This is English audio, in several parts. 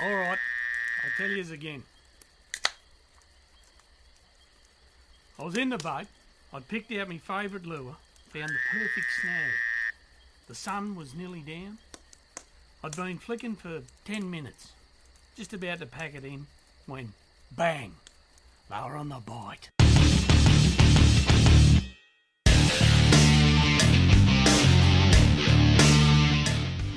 All right, I'll tell you again. I was in the boat. I'd picked out my favourite lure, found the perfect snag. The sun was nearly down. I'd been flicking for ten minutes, just about to pack it in, when bang, they were on the bite.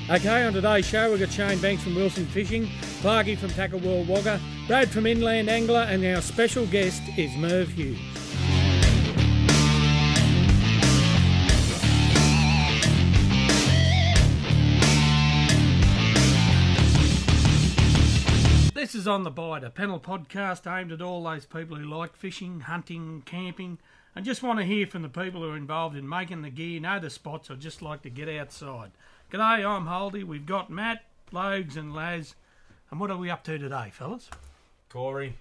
Okay, on today's show we've got Shane Banks from Wilson Fishing, Clarkie from Tackle World Wagga, Brad from Inland Angler, and our special guest is Merv Hughes. This is On the Bite, a panel podcast aimed at all those people who like fishing, hunting, camping, and just want to hear from the people who are involved in making the gear, know the spots, or just like to get outside. G'day, I'm Holdy. We've got Matt, Logs, and Laz. And what are we up to today, fellas? Corey,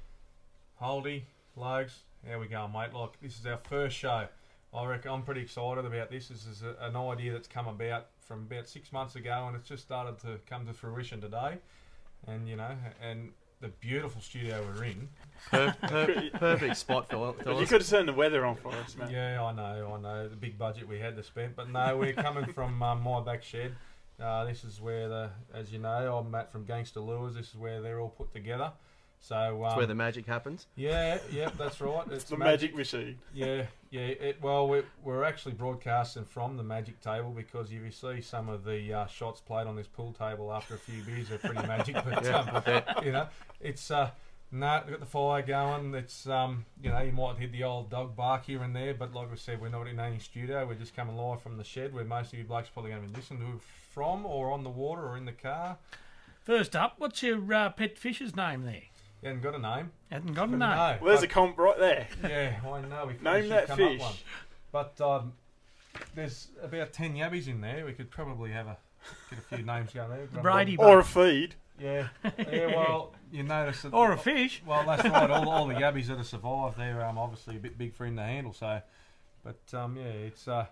Holdy, Logs, how we going, mate? Like this is our first show. I reckon I'm pretty excited about this. This is a, an idea that's come about from about six months ago, and it's just started to come to fruition today. And you know, and the beautiful studio we're in. Per- per- perfect spot for But you could have turned the weather on for us, man. Yeah, I know, I know the big budget we had to spend, but no, we're coming from um, my back shed. Uh, this is where the, as you know, I'm Matt from Gangster Lures. This is where they're all put together. So um, That's where the magic happens. yeah, yeah, that's right. It's the magic machine. Yeah, yeah. It, well, we're, we're actually broadcasting from the magic table because if you see some of the uh, shots played on this pool table after a few beers, are pretty magic. But Yeah, um, I you know, it's uh, no, we've got the fire going. It's um, you know, you might hit the old dog bark here and there, but like I said, we're not in any studio. We're just coming live from the shed, where most of you blokes probably going to be listening to from, or on the water, or in the car. First up, what's your uh, pet fish's name there? You haven't got a name. Hasn't got a name. No. Well, there's a comp right there. Yeah, I know. We Name that come up fish. one. But um, there's about ten yabbies in there. We could probably have a get a few names going there. Brady Or a feed. Yeah, yeah. Well, you notice that. Or a fish. Well, that's right. All, all the yabbies that have survived, they're um, obviously a bit big for him to handle. So, but um, yeah, it's uh,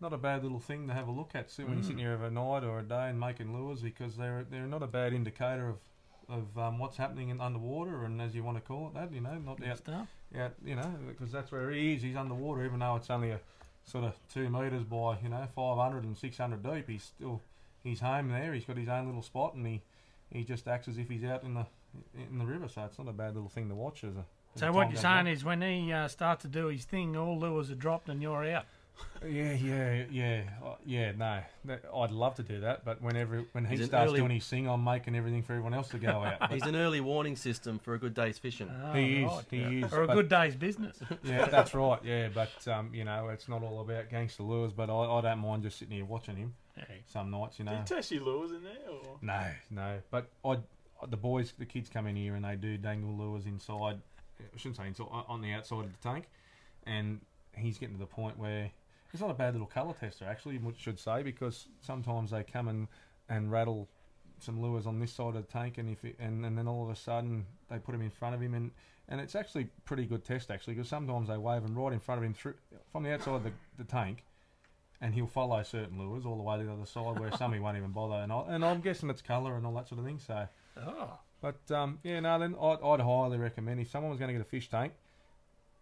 not a bad little thing to have a look at sit when you're sitting here overnight or a day and making lures because they're they're not a bad indicator of of um, what's happening in underwater and as you want to call it that, you know, not out Stuff. yeah, you know, because that's where he is. He's underwater, even though it's only a sort of two metres by, you know, 500 and 600 deep. He's still, he's home there. He's got his own little spot, and he, he just acts as if he's out in the in the river. So it's not a bad little thing to watch. As a as So what you're saying on. is when he uh, starts to do his thing, all lures are dropped and you're out. Yeah, yeah, yeah, uh, yeah. No, that, I'd love to do that, but whenever when he He's an starts early- doing his thing, I'm making everything for everyone else to go out. But He's an early warning system for a good day's fishing. Oh, he is, right. he is. Or a but- good day's business. Yeah, that's right. Yeah, but um, you know, it's not all about gangster lures. But I, I don't mind just sitting here watching him Hey. some nights. You Do know. you test your lures in there? Or? No, no. But I, the boys, the kids come in here and they do dangle lures inside. I shouldn't say inside, on the outside of the tank, and he's getting to the point where it's not a bad little colour tester actually. Should say because sometimes they come and and rattle some lures on this side of the tank, and if it, and and then all of a sudden they put him in front of him and. And it's actually pretty good test actually because sometimes they wave them right in front of him through from the outside of the, the tank, and he'll follow certain lures all the way to the other side where some he won't even bother. And, I, and I'm guessing it's colour and all that sort of thing. So, Oh. but um, yeah, no, then I'd, I'd highly recommend if someone was going to get a fish tank,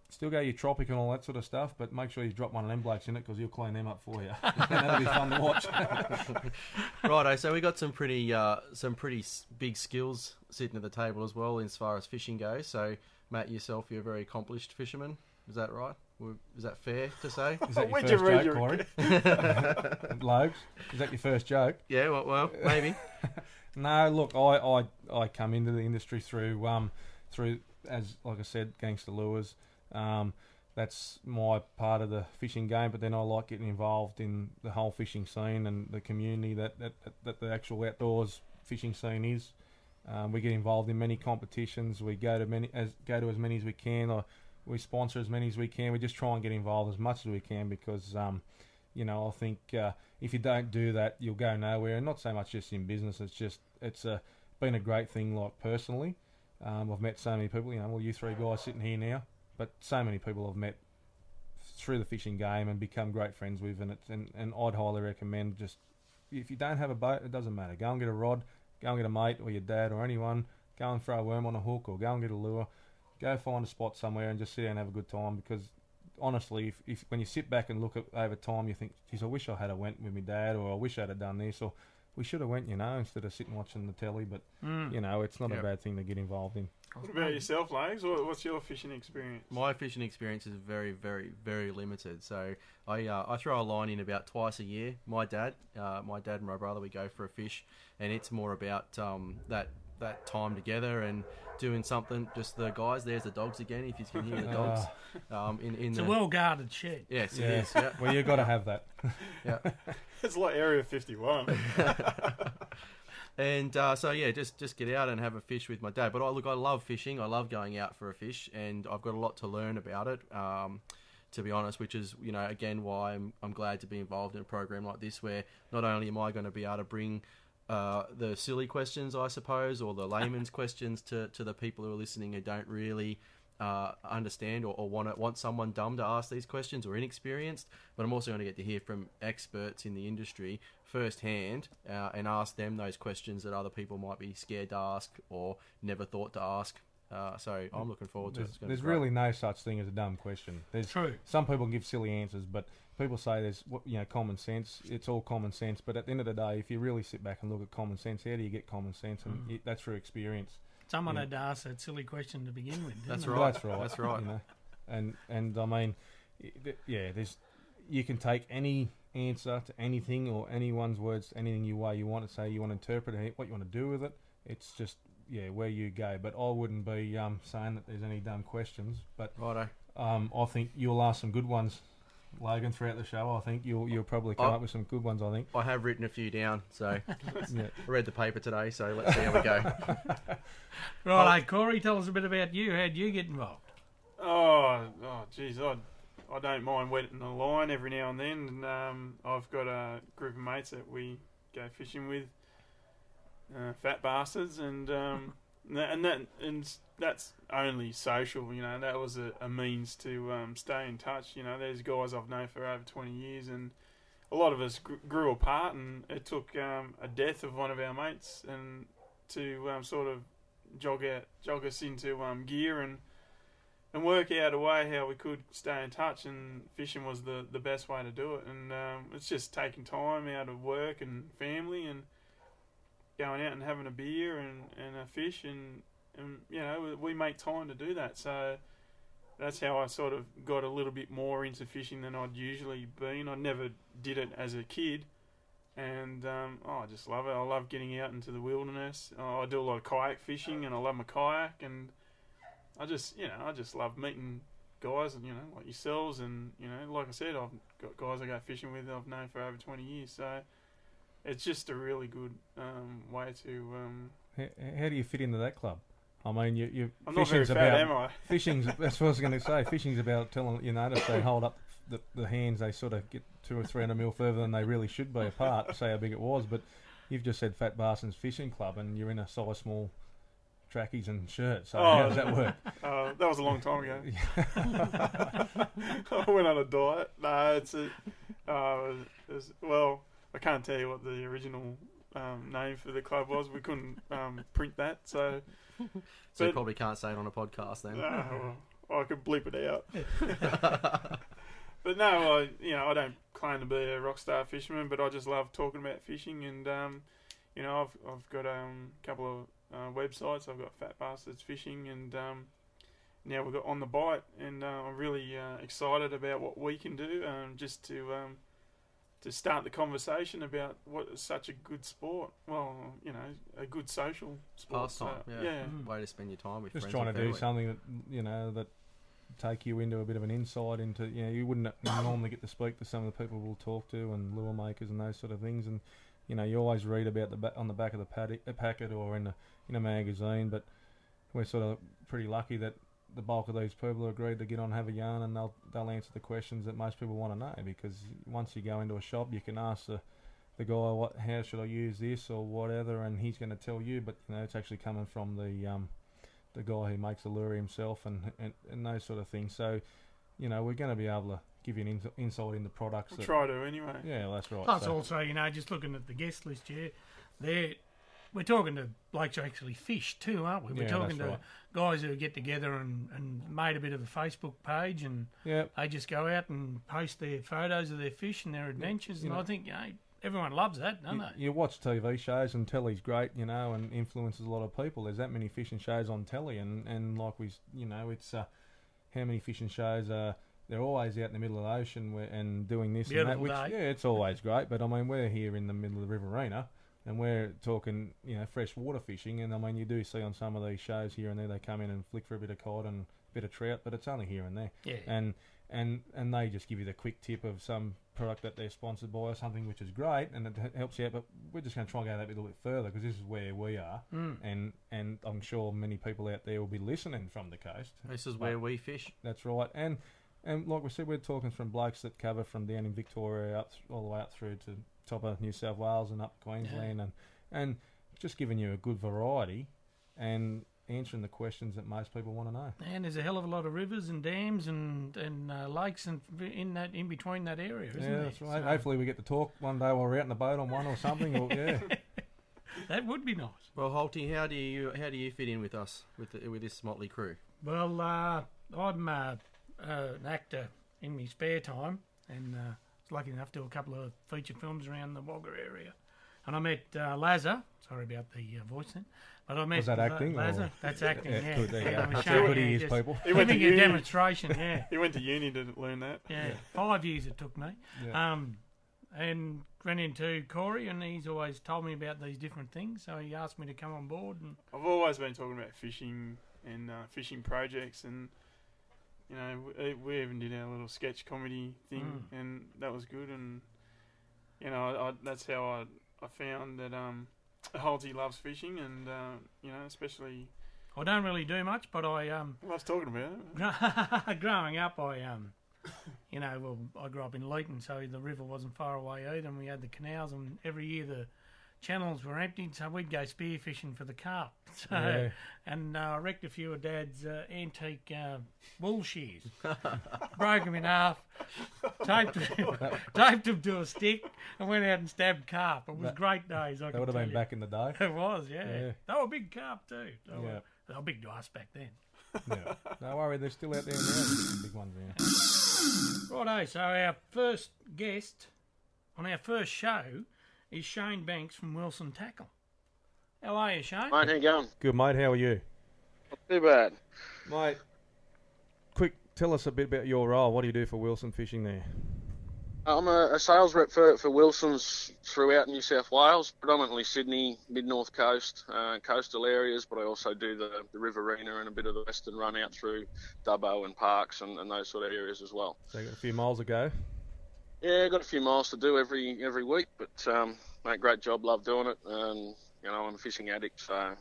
still go your tropic and all that sort of stuff, but make sure you drop one of them blokes in it because he'll clean them up for you. That'll be fun to watch. Righto, so we got some pretty uh, some pretty big skills sitting at the table as well as far as fishing goes. So Matt, yourself, you're a very accomplished fisherman. Is that right? Is that fair to say? Is that your Where'd first read joke, your- Corey? Logs, is that your first joke? yeah, well, well maybe. No, look, I, I, I come into the industry through um through as like I said, gangster lures. Um, that's my part of the fishing game. But then I like getting involved in the whole fishing scene and the community that that, that, the actual outdoors fishing scene is. Um, we get involved in many competitions. We go to many as go to as many as we can. Or we sponsor as many as we can. We just try and get involved as much as we can because um, you know, I think uh, if you don't do that, you'll go nowhere. And not so much just in business. It's just it's a, been a great thing. Like personally, um, I've met so many people. You know, well, you three guys sitting here now, but so many people I've met through the fishing game and become great friends with. And it's and, and I'd highly recommend just if you don't have a boat, it doesn't matter. Go and get a rod go and get a mate or your dad or anyone, go and throw a worm on a hook or go and get a lure, go find a spot somewhere and just sit there and have a good time because honestly, if, if when you sit back and look at over time, you think, geez, I wish I had a went with my dad or I wish I'd have done this or we should have went, you know, instead of sitting watching the telly. But Mm. you know, it's not Yeah. a bad thing to get involved in. What about yourself, Legs? What, what's your fishing experience? My fishing experience is very, very, very limited. So I uh, I throw a line in about twice a year. My dad, uh, my dad and my brother, we go for a fish, and it's more about um, that that time together and doing something. Just the guys. There's the dogs again. If you can hear the dogs, um, in in It's the a well guarded shed. yes, Yeah. it is. Yeah. Well, you've got to have that. Yeah, it's like Area 51. And uh, so yeah, just just get out and have a fish with my dad. But I look, I love fishing. I love going out for a fish, and I've got a lot to learn about it. Um, to be honest, which is you know again why I'm I'm glad to be involved in a program like this, where not only am I going to be able to bring uh, the silly questions, I suppose, or the layman's questions to, to the people who are listening who don't really uh, understand or, or want want someone dumb to ask these questions or inexperienced. But I'm also going to get to hear from experts in the industry firsthand uh, and ask them those questions that other people might be scared to ask or never thought to ask. Uh, so I'm looking forward to it. There's, It's gonna there's great. really no such thing as a dumb question. There's True. some people give silly answers, but people say there's you know common sense. It's all common sense, but at the end of the day, if you really sit back and look at common sense, how do you get common sense? And Mm. it, that's through experience. Someone Yeah. had to ask that silly question to begin with. didn't That's they? right. That's right. That's right. You know, and and I mean, yeah, there's you can take any answer to anything or anyone's words, anything you way you want to say. You want to interpret it, what you want to do with it. It's just yeah, where you go. But I wouldn't be um, saying that there's any dumb questions. But Righto. um, I think you'll ask some good ones, Logan, throughout the show. I think you'll you'll probably come Oh. up with some good ones. I think. I have written a few down, so Yeah. I read the paper today. So let's see how we go. Right, hey, Corey, tell us a bit about you. How'd you get involved? Oh, oh, geez, I, I don't mind wetting the line every now and then. And, um, I've got a group of mates that we go fishing with, uh, fat bastards, and um, and that- and that's only social. You know, that was a, a means to um, stay in touch. You know, there's guys I've known for over twenty years, and a lot of us gr- grew apart, and it took um, a death of one of our mates and to um, sort of jog out, jog us into um, gear and and work out a way how we could stay in touch. And fishing was the, the best way to do it. And um, it's just taking time out of work and family and going out and having a beer and, and a fish. And, and, you know, we make time to do that. So that's how I sort of got a little bit more into fishing than I'd usually been. I never did it as a kid. And um, oh, I just love it. I love getting out into the wilderness. Oh, I do a lot of kayak fishing, and I love my kayak. And I just, you know, I just love meeting guys, and you know, like yourselves, and you know, like I said, I've got guys I go fishing with I've known for over twenty years. So it's just a really good um, way to. Um, How, how do you fit into that club? I mean, you, you I'm not very fishing's fat, about am I? fishing's. That's what I was going to say. Fishing's about telling you notice they hold up the, the hands. They sort of get two or three hundred mil further than they really should be apart. Say how big it was, but you've just said Fat Bastards Fishing Club, and you're in a size small trackies and shirt. So Oh, how does that work? Uh, that was a long time ago. I went on a diet. No, it's a, uh, it was, well, I can't tell you what the original um, name for the club was. We couldn't um, print that, so So you probably can't say it on a podcast then. uh, well, I could bleep it out. but no, I, you know, I don't claim to be a rock star fisherman, but I just love talking about fishing, and um, you know, I've I've got um, a couple of uh, websites. I've got Fat Bastards Fishing, and um, now we've got On the Bite, and uh, I'm really uh, excited about what we can do, um, just to um, to start the conversation about what is such a good sport. Well, you know, a good social sport. Pastime, so, yeah. yeah. Mm. Way to spend your time with Just friends trying to and do something that you know that take you into a bit of an insight into you know you wouldn't normally get to speak to some of the people we'll talk to and lure makers and those sort of things and you know you always read about the ba- on the back of the paddock, a packet or in a in a magazine but we're sort of pretty lucky that the bulk of these people have agreed to get on and have a yarn and they'll they'll answer the questions that most people want to know because once you go into a shop you can ask the the guy what how should I use this or whatever and he's going to tell you but you know it's actually coming from the um the guy who makes the lure himself and, and, and those sort of things. So, you know, we're going to be able to give you an ins- insight into products. I'll That, try to anyway. yeah, that's right. Plus, So- also, you know, just looking at the guest list here, they're we're talking to blokes who actually fish too, aren't we? We're Yeah, talking to right. guys who get together and, and made a bit of a Facebook page and Yeah, they just go out and post their photos of their fish and their adventures. you and know- I think you know, everyone loves that, don't you, they? you watch TV shows and telly's great, you know, and influences a lot of people. There's that many fishing shows on telly, and, and like we, you know, it's uh, how many fishing shows are. They're always out in the middle of the ocean and doing this and that, which day. yeah, it's always great. But I mean, we're here in the middle of the Riverina, and we're talking, you know, freshwater fishing. And I mean, you do see on some of these shows here and there, they come in and flick for a bit of cod and a bit of trout, but it's only here and there Yeah. and and and they just give you the quick tip of some product that they're sponsored by or something, which is great, and it helps you out. But we're just going to try and go that a little bit further because this is where we are, Mm. and and I'm sure many people out there will be listening from the coast. This is where we fish. That's right, and and like we said, we're talking from blokes that cover from down in Victoria up all the way up through to top of New South Wales and up Queensland, and and just giving you a good variety and answering the questions that most people want to know. And there's a hell of a lot of rivers and dams and and uh, lakes and in that in between that area, isn't yeah, there? that's right. So Hopefully, we get to talk one day while we're out in the boat on one or something. Or, yeah, that would be nice. Well, Holty, how do you how do you fit in with us with the, with this motley crew? Well, uh, I'm uh, uh, an actor in my spare time, and uh, was lucky enough to do a couple of feature films around the Wagga area. And I met uh, Lazar. Sorry about the uh, voice then, but I met Was that La- acting, or- That's acting. Yeah, good. There you yeah. I was That's showing how good you he is, just people. He went to Giving a demonstration. Yeah, He went to uni to learn that. yeah. Five years it took me. Yeah. Um, and ran into Corey, and he's always told me about these different things. So he asked me to come on board, and I've always been talking about fishing and uh, fishing projects, and you know, we, we even did our little sketch comedy thing, and that was good. And you know, I, I, that's how I, I found that um, Holty loves fishing, and uh, you know, especially I don't really do much, but I um, loves talking about it. growing up, I um, you know, well, I grew up in Leeton, so the river wasn't far away either, and we had the canals, and every year the channels were emptied, so we'd go spearfishing for the carp. So, Yeah. and uh, I wrecked a few of Dad's uh, antique uh, wool shears, broke them in half, taped them, taped them to a stick, and went out and stabbed carp. It was That- great days. I that would have been you. back in the day. It was, yeah. Yeah. They were big carp too. They, Yeah. were, they were big to us back then. Yeah. No worry, they're still out there now. Big ones now. Righto, so our first guest on our first show is Shane Banks from Wilson Tackle. How are you, Shane? Mate, how you going? Good mate, how are you, Not too bad. mate? Quick, tell us a bit about your role. What do you do for Wilson Fishing there? I'm a, a sales rep for, for Wilson's throughout New South Wales, predominantly Sydney, mid north coast, uh, coastal areas, but I also do the, the Riverina and a bit of the western run out through Dubbo and Parkes and, and those sort of areas as well. So you got a few miles to Yeah, got a few miles to do every every week, but um, mate, great job, love doing it, and you know I'm a fishing addict, so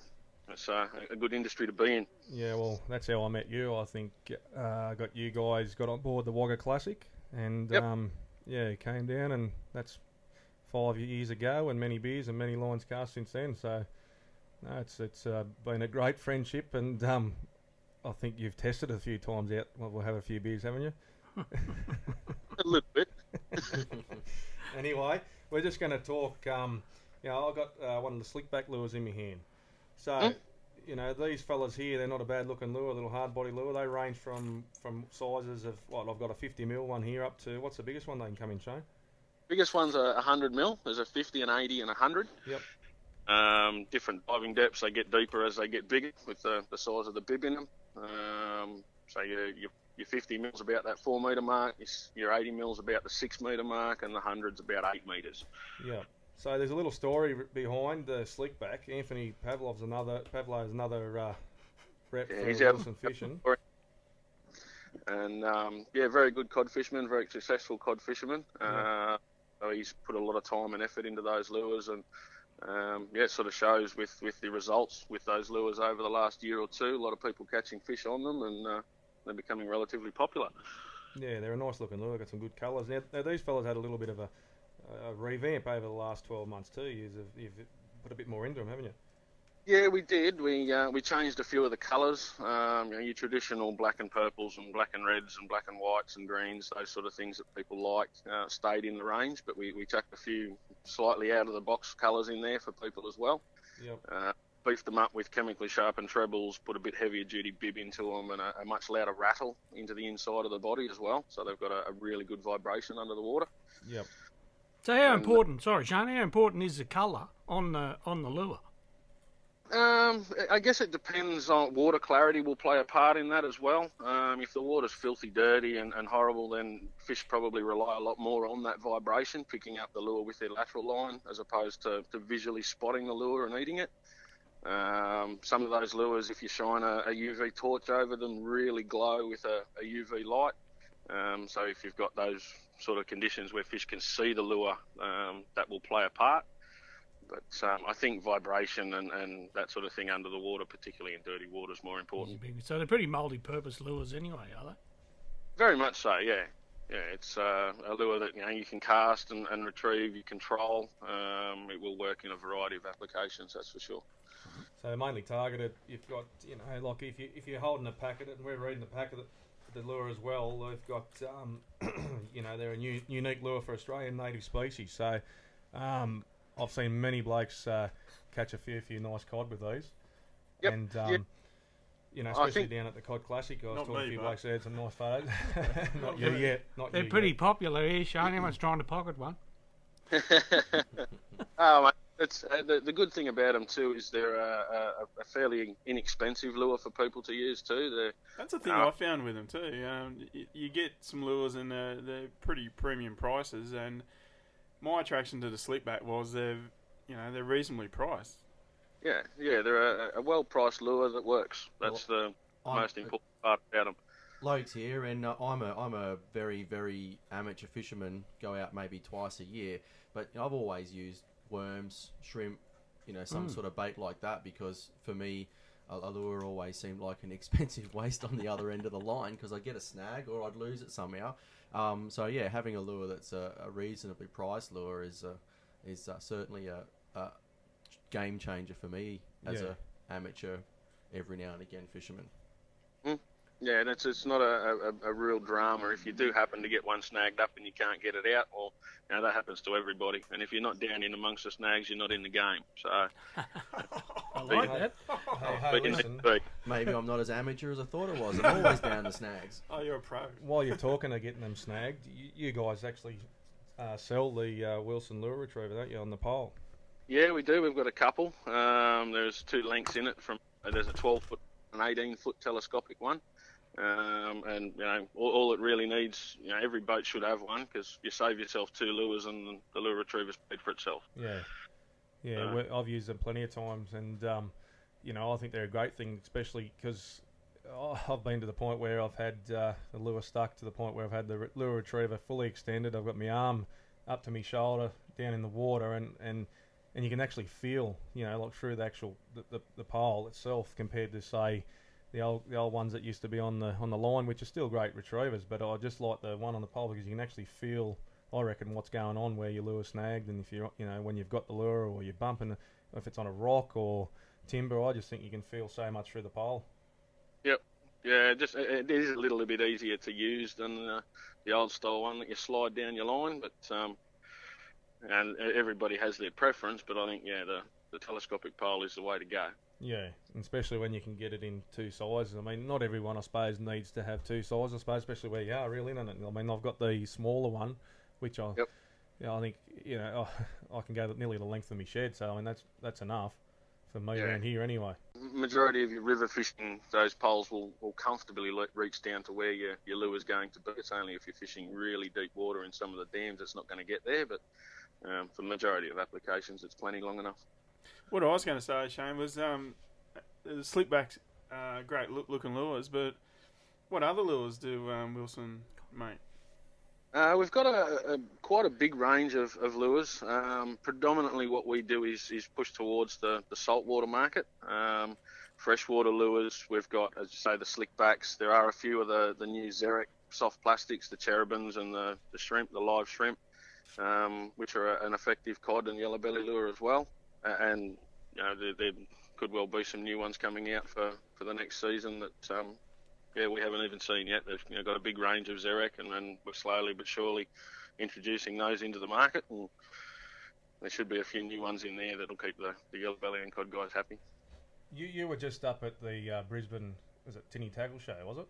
it's uh, a good industry to be in. Yeah, well, that's how I met you. I think uh, I got you guys got on board the Wagga Classic, and Yep. um, yeah, came down, and that's five years ago, and many beers and many lines cast since then. So, no, it's it's uh, been a great friendship, and um, I think you've tested a few times out. Well, we'll have a few beers, haven't you? A little bit. Anyway, we're just going to talk. Um, you know, I've got uh, one of the slickback lures in my hand. So, Hmm. you know, these fellas here, they're not a bad looking lure, a little hard body lure. They range from from sizes of what I've got a 50 mil one here up to what's the biggest one they can come in, Shane? Biggest one's a 100 mil. There's a 50, and 80, and a 100. Yep. Um, different diving depths. They get deeper as they get bigger with the, the size of the bib in them. Um, so your, your, your 50 mils about that four metre mark. Your, s- your 80 mils about the six metre mark, and the 100's about eight metres. Yeah. So there's a little story behind the slickback. Anthony Pavlov's another Pavlov's another uh, rep Yeah, for he's out- Wilson Fishing. And um, yeah, very good cod fisherman, very successful cod fisherman. Uh, so he's put a lot of time and effort into those lures, and um, yeah, it sort of shows with, with the results with those lures over the last year or two. A lot of people catching fish on them, and uh, they're becoming relatively popular. Yeah, they're a nice looking lure. Got some good colours. Now, now these fellas had a little bit of a, a revamp over the last 12 months too. You've, you've put a bit more into them, haven't you? Yeah, we did. We uh, we changed a few of the colours. Um, you know, your traditional black and purples and black and reds and black and whites and greens, those sort of things that people like, uh, stayed in the range. But we, we chucked a few slightly out of the box colours in there for people as well. Yep. Uh, beef them up with chemically sharpened trebles, put a bit heavier duty bib into them, and a, a much louder rattle into the inside of the body as well. So they've got a, a really good vibration under the water. Yep. So how And- important? Sorry, Shane. How important is the colour on the on the lure? Um, I guess it depends on water clarity will play a part in that as well. Um, if the water's filthy, dirty, and, and horrible, then fish probably rely a lot more on that vibration, picking up the lure with their lateral line, as opposed to, to visually spotting the lure and eating it. Um, some of those lures, if you shine a, a UV torch over them, really glow with a, a UV light. Um, so if you've got those sort of conditions where fish can see the lure, um, that will play a part. But um, I think vibration and, and that sort of thing under the water, particularly in dirty water, is more important. So they're pretty multi-purpose lures anyway, are they? Very much so, yeah. Yeah, it's uh, a lure that you know you can cast and, and retrieve, you control. Um, it will work in a variety of applications, that's for sure. So mainly targeted. You've got, you know, like if you if you're holding a packet, and we're reading the packet the, the lure as well. They've got, um, you know, they're a new, unique lure for Australian native species. So, um, I've seen many blokes uh, catch a few few nice cod with these. Yep, And um, yeah. you know, especially down at the Cod Classic, I was talking to a few blokes there, had some nice photos. not Not you yet. Not They're you pretty Yet. popular here, Shane. Everyone's trying to pocket one. oh, mate, it's uh, the, the good thing about them too is they're uh, a, a fairly inexpensive lure for people to use too. They're That's the thing Uh, I found with them too. Um, you, you get some lures and they're, they're pretty premium prices, and my attraction to the slickback was they're you know they're reasonably priced. yeah, yeah, they're a, a well-priced lure that works. That's the I'm- most important part about them. Loads here, and uh, I'm a I'm a very very amateur fisherman. Go out maybe twice a year, but I've always used worms, shrimp, you know, some sort of bait like that because for me, a, a lure always seemed like an expensive waste on the other end of the line because I'd get a snag or I'd lose it somehow. Um, so yeah, having a lure that's a, a reasonably priced lure is uh, is uh, certainly a, a game changer for me as Yeah. a amateur, every now and again fisherman. Yeah, and it's it's not a, a, a real drama if you do happen to get one snagged up and you can't get it out. Well, you know that happens to everybody. And if you're not down in amongst the snags, you're not in the game. So, I like Hey. that. Hey, hey, but you need listen. Maybe I'm not as amateur as I thought I was. I'm always down the snags. Oh, you're a pro. while you're talking of getting them snagged, you, you guys actually uh, sell the uh, Wilson lure retriever, don't you, on the pole? Yeah, we do. We've got a couple. Um, there's two lengths in it. From uh, there's a 12 foot, an 18 foot telescopic one, um, and you know all, all it really needs. You know, every boat should have one because you save yourself two lures and the lure retriever's paid for itself. Yeah, yeah. Uh, I've used them plenty of times, and um, you know, I think they're a great thing, especially because I've been to the point where I've had uh, the lure stuck to the point where I've had the re- lure retriever fully extended. I've got my arm up to my shoulder down in the water, and and and you can actually feel, you know, like through the actual the, the, the pole itself compared to say the old the old ones that used to be on the on the line, which are still great retrievers. But I just like the one on the pole because you can actually feel, I reckon, what's going on where your lure snagged, and if you you know when you've got the lure or you're bumping, if it's on a rock or timber, I just think you can feel so much through the pole. Yep. Yeah, just it is a little bit easier to use than uh, the old style one that you slide down your line, but um, and everybody has their preference. But I think yeah, the the telescopic pole is the way to go. Yeah, especially when you can get it in two sizes. I mean, not everyone, I suppose, needs to have two sizes. I suppose, especially where you are, really, it? I mean, I've got the smaller one, which I, Yep. yeah, I think you know, I can go nearly the length of my shed. So I mean, that's that's enough for me Yeah. around here anyway. Majority of your river fishing, those poles will, will comfortably reach down to where your your lure is going to be. It's only if you're fishing really deep water in some of the dams, it's not going to get there. But um, for the majority of applications, it's plenty long enough. What I was going to say, Shane, was um, the slickbacks, uh, great look, looking lures, but what other lures do um, Wilson make? Uh, we've got a, a quite a big range of, of lures. Um, predominantly, what we do is, is push towards the, the saltwater market. Um, freshwater lures, we've got, as you say, the slickbacks. There are a few of the, the new Zerek soft plastics, the cherabins and the, the shrimp, the live shrimp, um, which are an effective cod and yellow belly lure as well. And you know, there, there could well be some new ones coming out for, for the next season that um, yeah, we haven't even seen yet. They've you know, got a big range of Zerek, and then we're slowly but surely introducing those into the market. And there should be a few new ones in there that'll keep the, the yellow belly and cod guys happy. You you were just up at the uh, Brisbane, was it Tinny Tackle Show, was it?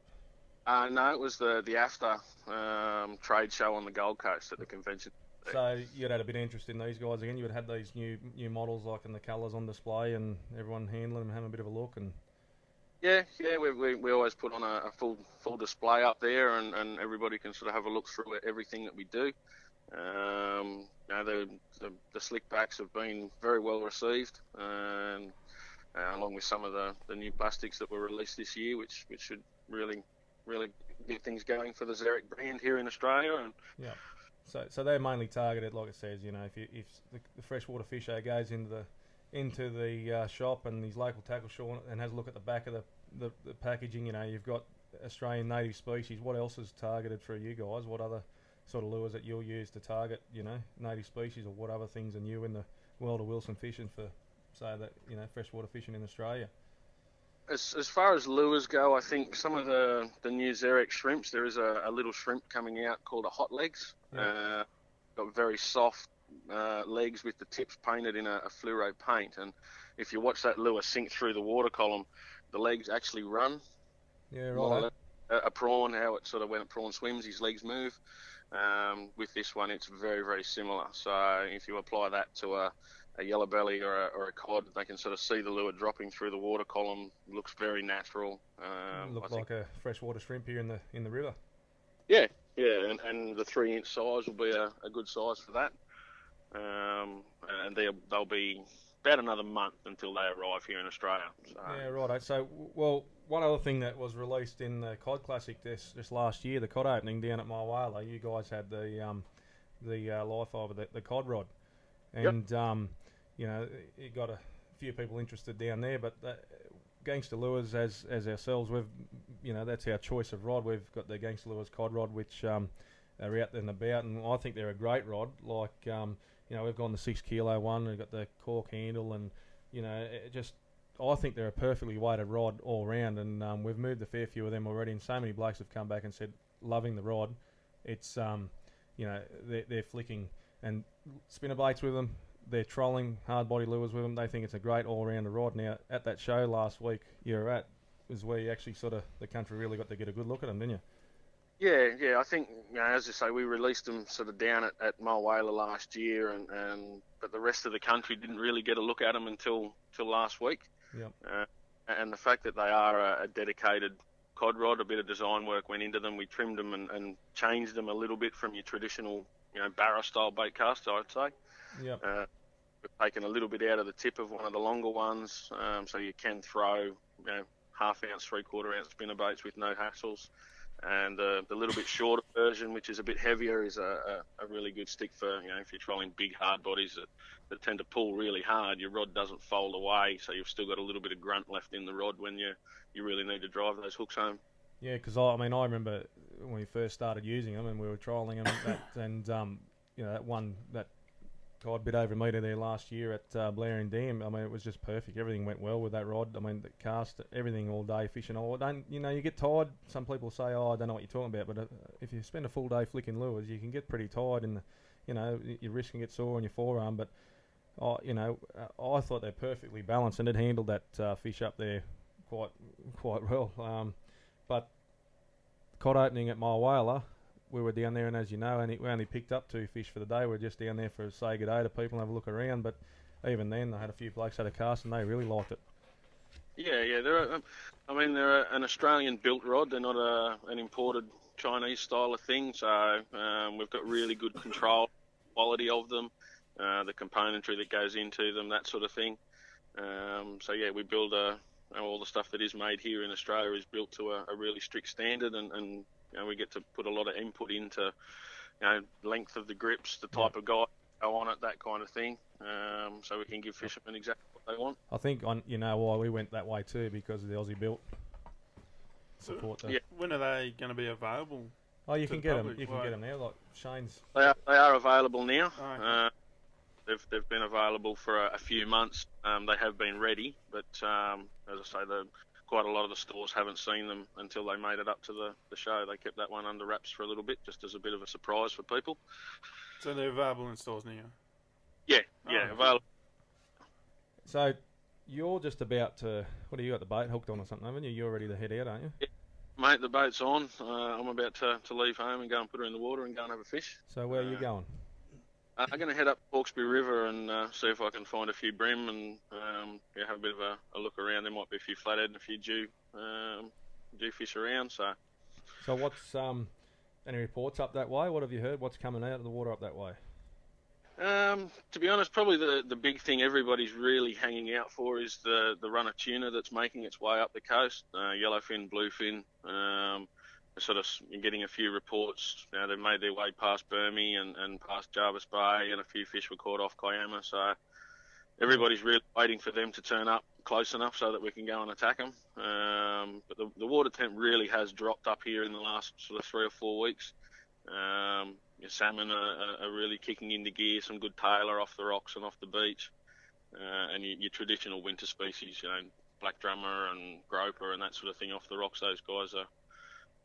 Uh, no, it was the the AFTA um, trade show on the Gold Coast at the convention. So you'd had a bit of interest in these guys again. You would had these new new models like in the colours on display, and everyone handling them, having a bit of a look, and Yeah, yeah, we, we, we always put on a, a full full display up there, and, and everybody can sort of have a look through everything that we do. Um, you know, the, the the slick backs have been very well received, and uh, along with some of the, the new plastics that were released this year, which which should really really get things going for the Zerek brand here in Australia. And so so they're mainly targeted, like it says, you know, if you, if the, the freshwater fisher goes into the into the uh, shop and his local tackle shop and has a look at the back of the, the, the packaging, you know, you've got Australian native species. What else is targeted for you guys? What other sort of lures that you'll use to target, you know, native species, or what other things are new in the world of Wilson fishing for, say that you know, freshwater fishing in Australia? As, as far as lures go, I think some of the, the new Zerek shrimps, there is a, a little shrimp coming out called a hot legs. Yeah. Uh, got very soft uh, legs with the tips painted in a, a fluoro paint. And if you watch that lure sink through the water column, the legs actually run. Yeah, right. A, a prawn, how it sort of when a prawn swims, his legs move. Um, with this one, it's very, very similar. So if you apply that to a, a yellow belly or a, or a cod, they can sort of see the lure dropping through the water column. Looks very natural. Um, Look like a freshwater shrimp here in the in the river. yeah, yeah, and, and the three inch size will be a, a good size for that. Um, and they'll, they'll be about another month until they arrive here in Australia. So, Yeah, right. So, well, one other thing that was released in the Cod Classic this this last year, the cod opening down at Mulwala, you guys had the um, the uh, life of the, the cod rod, Yep. and um, you know it got a few people interested down there. But uh, Gangster Lures, as as ourselves, we've you know that's our choice of rod. We've got the Gangster Lures cod rod, which um, are out and about, and I think they're a great rod. Like um, you know, we've gone the six kilo one, we've got the cork handle, and you know, just I think they're a perfectly weighted rod all round, and um, we've moved a fair few of them already. And so many blokes have come back and said, loving the rod. It's um, you know, they're, they're flicking and spinner baits with them. They're trolling hard body lures with them. They think it's a great all rounder rod. Now at that show last week you were at is where you actually sort of the country really got to get a good look at them, didn't you? Yeah, yeah. I think you know, as you say, we released them sort of down at, at Mulwala last year, and, and but the rest of the country didn't really get a look at them until till last week. Yep. Uh, and the fact that they are a, a dedicated cod rod, a bit of design work went into them. We trimmed them and, and changed them a little bit from your traditional, you know, barra style bait caster, I'd say. Yep. Uh, we've taken a little bit out of the tip of one of the longer ones, um, so you can throw, you know, half ounce, three quarter ounce spinner baits with no hassles. And uh, the little bit shorter version, which is a bit heavier, is a, a, a really good stick for you know if you're trolling big hard bodies that, that tend to pull really hard. Your rod doesn't fold away, so you've still got a little bit of grunt left in the rod when you you really need to drive those hooks home. Yeah, because I, I mean, I remember when we first started using them and we were trialing them, that, and um, you know that one that cod bit over a metre there last year at uh, Blowering Dam. I mean, it was just perfect. Everything went well with that rod. I mean, the cast, everything all day fishing. Oh, don't you know? You get tired. Some people say, "Oh, I don't know what you're talking about," but uh, if you spend a full day flicking lures, you can get pretty tired, and you know your wrist can get sore on your forearm. But oh, you know, uh, I thought they're perfectly balanced, and it handled that uh, fish up there quite quite well. Um, but cod opening at my we were down there, and as you know, only, we only picked up two fish for the day. We are just down there for say good day to people and have a look around. But even then, I had a few blokes had a cast, and they really liked it. Yeah, yeah. They're, um, I mean, they're an Australian-built rod. They're not a, an imported Chinese style of thing. So um, we've got really good control quality of them, uh, the componentry that goes into them, that sort of thing. Um, so yeah, we build a all the stuff that is made here in Australia is built to a, a really strict standard, and, and you know, we get to put a lot of input into you know length of the grips, the type of guide go on it, that kind of thing. Um, so we can give fishermen exactly what they want. I think on you know why we went that way too because of the Aussie built support. The, Yeah. When are they going to be available? Oh, you can the get them. You can like- get them now. Like Shane's. They are, they are available now. Oh, okay. Uh, they've, they've been available for a, a few months. Um, they have been ready, but um, as I say, the, quite a lot of the stores haven't seen them until they made it up to the, the show. They kept that one under wraps for a little bit, just as a bit of a surprise for people. So they're available in stores now. Yeah, yeah, Oh. available. So you're just about to. What are you got the boat hooked on or something, haven't you? You're ready to head out, aren't you? Mate, the boat's on. Uh, I'm about to, to leave home and go and put her in the water and go and have a fish. So where are you Uh, going? Uh, I'm going to head up Hawkesbury River and uh, see if I can find a few bream and um, yeah, have a bit of a, a look around. There might be a few flathead and a few jew, um, jew fish around. So So what's um any reports up that way? What have you heard? What's coming out of the water up that way? Um, to be honest, probably the, the big thing everybody's really hanging out for is the, the run of tuna that's making its way up the coast. Uh, yellowfin, bluefin. Um, sort of getting a few reports. Now they've made their way past Burmy and, and past Jervis Bay, and a few fish were caught off Kiama. So everybody's really waiting for them to turn up close enough so that we can go and attack them. Um, but the, the water temp really has dropped up here in the last sort of three or four weeks. Um, salmon are, are- really kicking into gear. Some good tailor off the rocks and off the beach, uh, and your, your traditional winter species, you know, black drummer and groper and that sort of thing off the rocks. Those guys are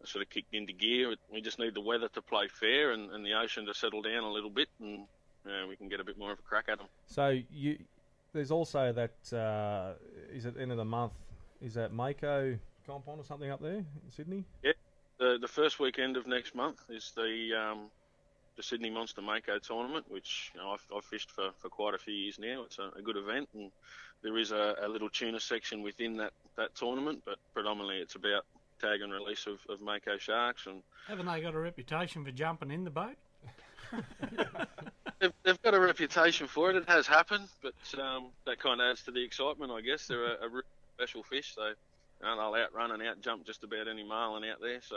sort of kicked into gear. We just need the weather to play fair and, and the ocean to settle down a little bit, and uh, we can get a bit more of a crack at them. So you there's also that uh, is it end of the month? Is that Mako compound or something up there in Sydney? Yeah, the the first weekend of next month is the um, the Sydney Monster Mako tournament, which you know, I've, I've fished for, for quite a few years now. It's a, a good event, and there is a, a little tuna section within that, that tournament, but predominantly it's about tag and release of, of Mako sharks. And Haven't they got a reputation for jumping in the boat? they've, they've got a reputation for it. It has happened, but um, that kind of adds to the excitement, I guess. They're a, a really special fish, so you know, they'll outrun and outjump just about any marlin out there. So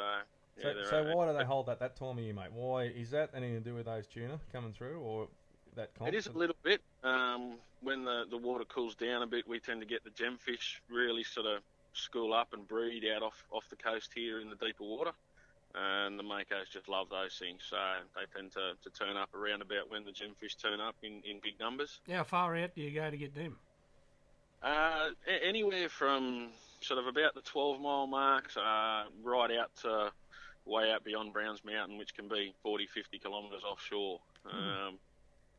yeah, So, so a- why do they hold that that time of year, mate? Why is that anything to do with those tuna coming through, or that comp? It is a little bit. Um, when the, the water cools down a bit, we tend to get the gemfish really sort of school up and breed out off, off the coast here in the deeper water. And the makos just love those things, so they tend to, to turn up around about when the gemfish turn up in, in big numbers. How far out do you go to get them? Uh, anywhere from sort of about the 12 mile mark uh, right out to way out beyond Browns Mountain, which can be 40, 50 kilometres offshore. Um,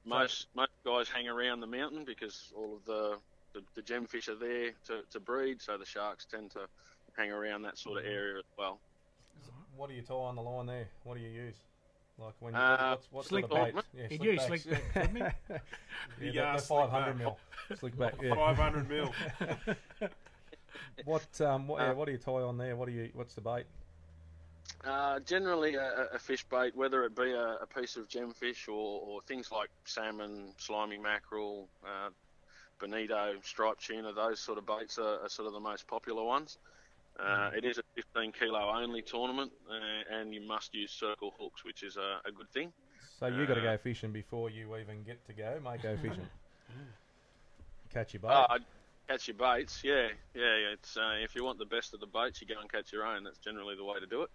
most most guys hang around the mountain because all of the, the, the gemfish are there to, to breed, so the sharks tend to hang around that sort of area as well. What do you tie on the line there? What do you use? Like when you Uh, what's, what's slick the bait? Yeah, slick use slick back, wouldn't yeah, Big the, the 500 back. mil slick back. Yeah. 500 mil. What um what, yeah, Uh, what do you tie on there? What do you what's the bait? Uh, generally, a, a fish bait, whether it be a, a piece of gemfish or, or things like salmon, slimy mackerel, uh, bonito, striped tuna, those sort of baits are, are sort of the most popular ones. Uh, it is a 15 kilo only tournament, uh, and you must use circle hooks, which is a, a good thing. So you've got to Uh, go fishing before you even get to go. Mate, go fishing. Catch your bait. Uh, catch your baits, yeah, yeah. yeah. It's uh, if you want the best of the baits, you go and catch your own. That's generally the way to do it.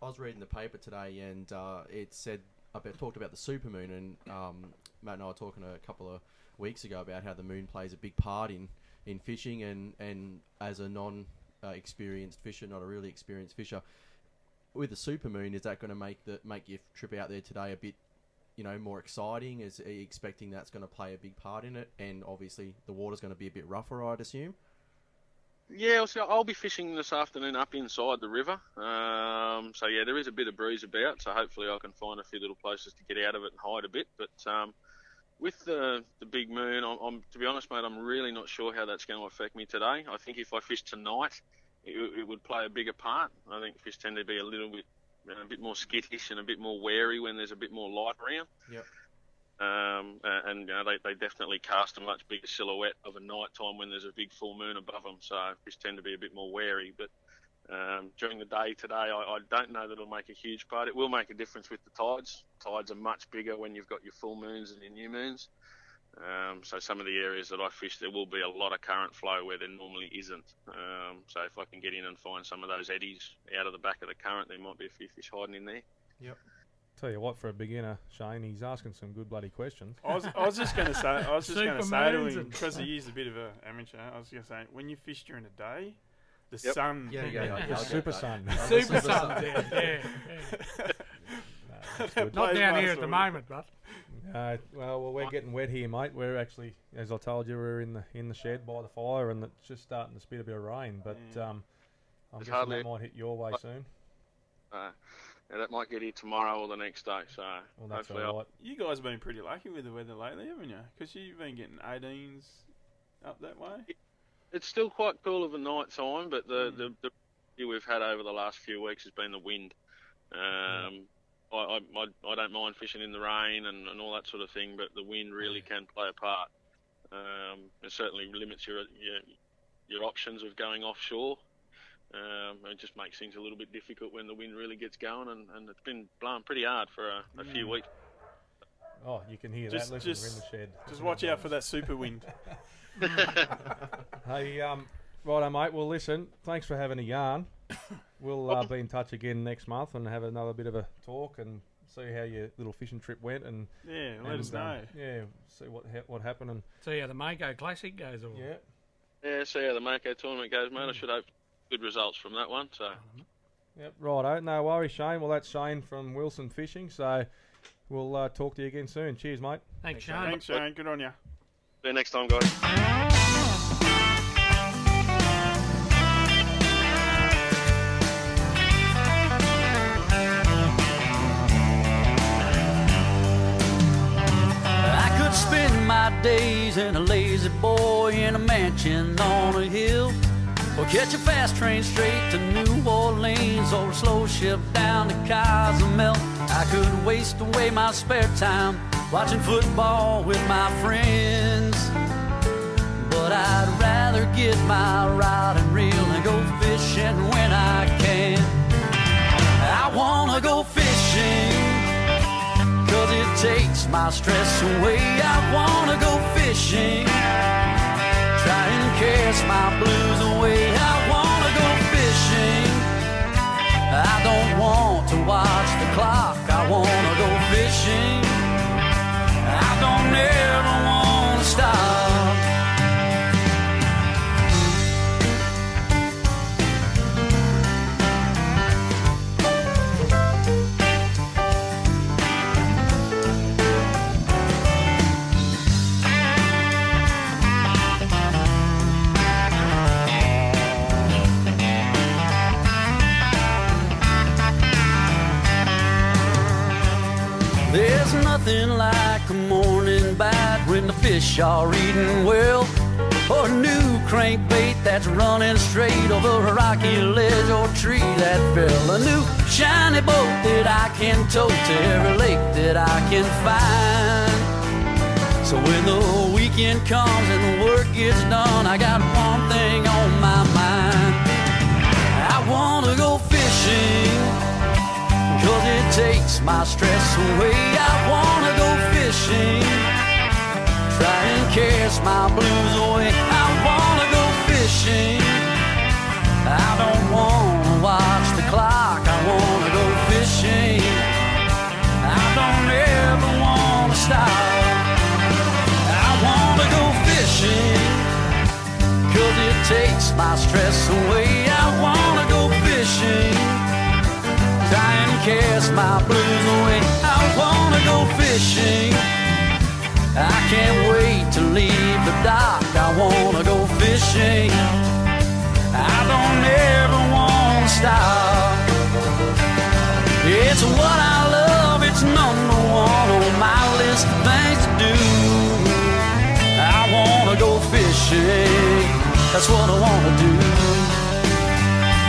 I was reading the paper today, and uh, it said about talked about the supermoon, and um, Matt and I were talking to a couple of weeks ago about how the moon plays a big part in, in fishing, and, and as a non uh, experienced fisher, not a really experienced fisher, with the supermoon, is that going to make the make your trip out there today a bit, you know, more exciting? Is expecting that's going to play a big part in it? And obviously, the water's going to be a bit rougher, I'd assume. Yeah, I'll be fishing this afternoon up inside the river. Um, so yeah, there is a bit of breeze about, so hopefully I can find a few little places to get out of it and hide a bit. But um, with the the big moon, I'm, I'm to be honest, mate, I'm really not sure how that's going to affect me today. I think if I fish tonight, it, it would play a bigger part. I think fish tend to be a little bit you know, a bit more skittish and a bit more wary when there's a bit more light around. Yep. Um, and you know, they, they definitely cast a much bigger silhouette of a night time when there's a big full moon above them. So fish tend to be a bit more wary. But um, during the day today, I, I don't know that it'll make a huge part. It will make a difference with the tides. Tides are much bigger when you've got your full moons and your new moons. Um, so some of the areas that I fish, there will be a lot of current flow where there normally isn't. Um, so if I can get in and find some of those eddies out of the back of the current, there might be a few fish hiding in there. Yep. Tell you what, for a beginner, Shane, he's asking some good bloody questions. I was, I was just going to say, I was just going to say to him because he is a bit of a amateur. I was going to say when you fish during the day, the Yep. sun. Yeah, yeah, yeah. The super sun. Super sun's out, yeah. yeah. No. Not down here at the it. moment, but Uh, well, well, we're getting wet here, mate. We're actually, as I told you, we're in the in the shed by the fire, and it's just starting to spit a bit of rain. But Yeah. um, I'm There's guessing hardly- that might hit your way soon. Uh, yeah, that might get here tomorrow or the next day. So Well, that's hopefully, right. You guys have been pretty lucky with the weather lately, haven't you? Because you've been getting 18s up that way. It's still quite cool of a night time, but the, Mm. the the issue we've had over the last few weeks has been the wind. Um, I, I, I I don't mind fishing in the rain and, and all that sort of thing, but the wind really can play a part. Um, it certainly limits your your, your options of going offshore. Um, it just makes things a little bit difficult when the wind really gets going, and, and it's been blowing pretty hard for a, a few Mm. weeks. Oh, you can hear Just- that. Listen, just- we're in the shed. Just watch out for that super wind. Hey, um, righto, mate. Well, listen, thanks for having a yarn. We'll uh, be in touch again next month and have another bit of a talk and see how your little fishing trip went and Yeah, let and, us um, know. yeah, see what ha- what happened and See how the Mako Classic goes. Or yeah. Yeah, see how the Mako tournament goes, mate. I should hope good results from that one. So. Yep, righto. No worries, Shane. Well, that's Shane from Wilson Fishing. So we'll uh, talk to you again soon. Cheers, mate. Thanks, Thanks, Shane. Thanks, Shane. Good on you. See you next time, guys. I could spend my days in a lazy boy in a mansion on a hill. Or catch a fast train straight to New Orleans or a slow ship down to Cozumel. I could waste away my spare time watching football with my friends. But I'd rather get my rod and reel and go fishing when I can. I wanna go fishing. Cause it takes my stress away. I wanna go fishing. Try and cast my blues away. I wanna go fishing. I don't want to watch the clock. I wanna wanna are eating well. Or a new crankbait that's running straight over a rocky ledge or tree that fell. A new shiny boat that I can tow to every lake that I can find. So when the weekend comes and the work gets done, I got one thing on my mind. I wanna go fishing. Cause it takes my stress away. I wanna go fishing. Cast my blues away. I wanna go fishing. I don't wanna watch the clock. I wanna go fishing. I don't ever wanna stop. I wanna go fishing. Cause it takes my stress away. I wanna go fishing try and cast my blues away. I wanna go fishing. I can't wait leave the dock. I wanna go fishing. I don't ever wanna stop. It's what I love. It's number one on my list of things to do. I wanna go fishing. That's what I wanna do.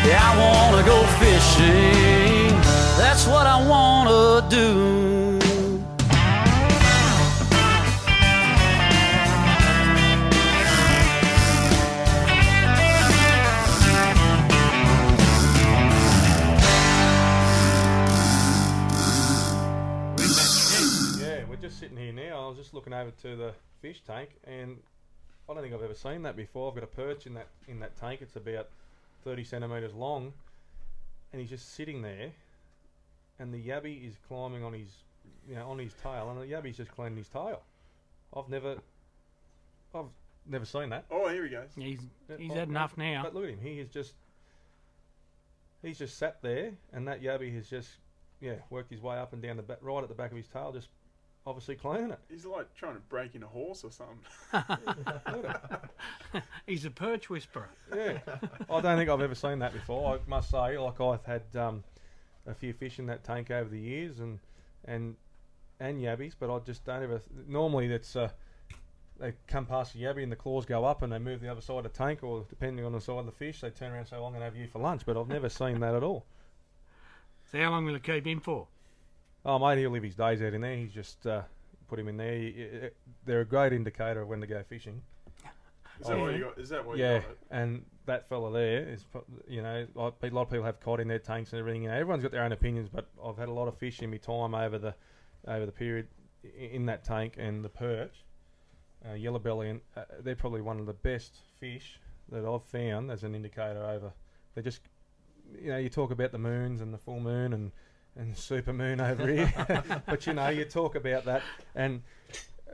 Yeah, I wanna go fishing. That's what I wanna do. Just looking over to the fish tank, and I don't think I've ever seen that before. I've got a perch in that in that tank. It's about thirty centimeters long, and he's just sitting there, and the yabby is climbing on his, you know, on his tail, and the yabby's just cleaning his tail. I've never, I've never seen that. Oh, here he goes. He's he's Oh, had enough now. But look at him. He is just, he's just sat there, and that yabby has just, yeah, worked his way up and down the back, right at the back of his tail, just obviously cleaning it. He's like trying to break in a horse or something. He's a perch whisperer. Yeah, I don't think I've ever seen that before. I must say, like I've had um, a few fish in that tank over the years, and and and yabbies, but I just don't ever. Normally, that's uh, they come past the yabby and the claws go up, and they move the other side of the tank, or depending on the side of the fish, they turn around and say, "I'm going to have you for lunch." But I've never seen that at all. So how long will it keep him for? Oh, mate, he'll live his days out in there. He's just uh, put him in there. Y- They're a great indicator of when to go fishing. Is that Oh, what you got? Is that what yeah, you got? It? and that fella there is, pro- you know, like, a lot of people have cod in their tanks and everything. You know, everyone's got their own opinions, but I've had a lot of fish in my time over the over the period i- in that tank and the perch, uh, yellow belly, and uh, they're probably one of the best fish that I've found as an indicator over. They just, you know, you talk about the moons and the full moon and and super moon over here, but you know, you talk about that and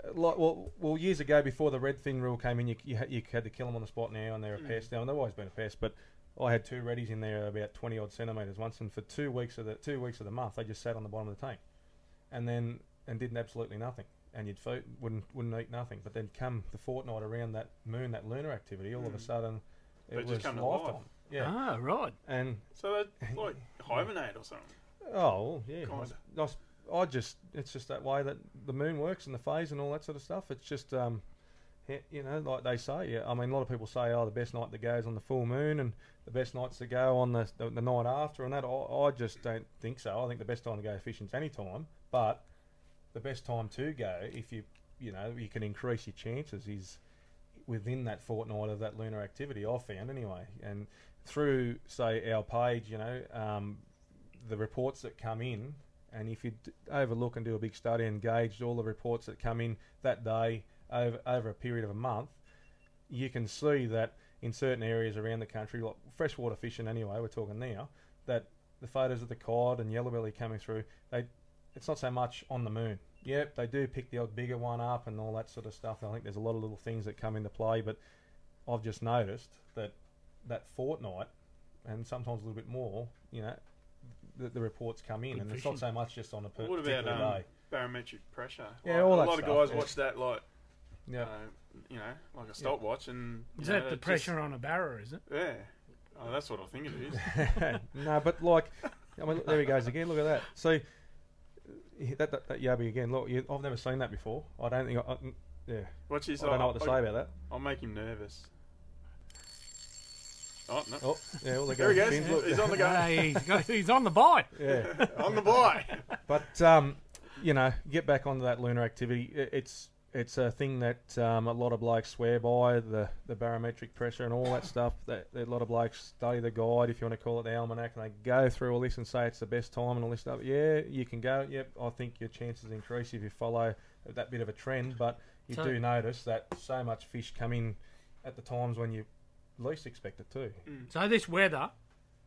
uh, like well, well, years ago before the red fin rule came in, you you had, you had to kill them on the spot now, and they're a pest now, and they've always been a pest. But I had two reddies in there about twenty odd centimeters once, and for two weeks of the two weeks of the month, they just sat on the bottom of the tank, and then and did absolutely nothing, and you'd food wouldn't wouldn't eat nothing. But then come the fortnight around that moon, that lunar activity, all of a Mm. sudden, it They just was come to lifetime. life. Yeah, Ah, right. and So they like hibernate or something. Oh, well, yeah. I Kinda. s- I, I just, it's just that way that the moon works and the phase and all that sort of stuff. It's just, um, you know, like they say. Yeah, I mean, a lot of people say, oh, the best night to go is on the full moon, and the best nights to go on the the, the night after, and that. I, I just don't think so. I think the best time to go fishing is any time, but the best time to go, if you, you know, you can increase your chances, is within that fortnight of that lunar activity. I've found anyway, and through say our page, you know, um, the reports that come in, and if you overlook and do a big study and gauge all the reports that come in that day over over a period of a month, you can see that in certain areas around the country, like freshwater fishing anyway, we're talking now, that the photos of the cod and yellow belly coming through, they it's not so much on the moon. Yep, they do pick the odd bigger one up and all that sort of stuff. I think there's a lot of little things that come into play, but I've just noticed that that fortnight and sometimes a little bit more, you know, the, the reports come in, Good and it's not so much just on a per- What particular about um, day. barometric pressure? Yeah, Like, all a that lot of guys yeah. watch that like Yeah, uh, you know like a stopwatch and you Is know, that the just- pressure on a barra, is it? yeah. Oh, that's what I think it is. no, but like, I mean, there he goes again. Look at that. So that that, that yabby again. Look, you, I've never seen that before. I don't think. I, I, yeah, Watch this. I don't know what to say I'll, about that. I'll make him nervous. Oh no! Oh, yeah, well, there there he goes goes. Look, He's on the go. Hey, he's, got, he's on the bite. yeah. on the buy. But um, you know, get back onto that lunar activity. It's it's a thing that um, a lot of blokes swear by the, the barometric pressure and all that stuff. That, that a lot of blokes study the guide, if you want to call it the almanac, and they go through all this and say it's the best time and all this stuff. Yeah, you can go. Yep, I think your chances increase if you follow that bit of a trend. But you So- do notice that so much fish come in at the times when you least expect it to. Mm. So this weather,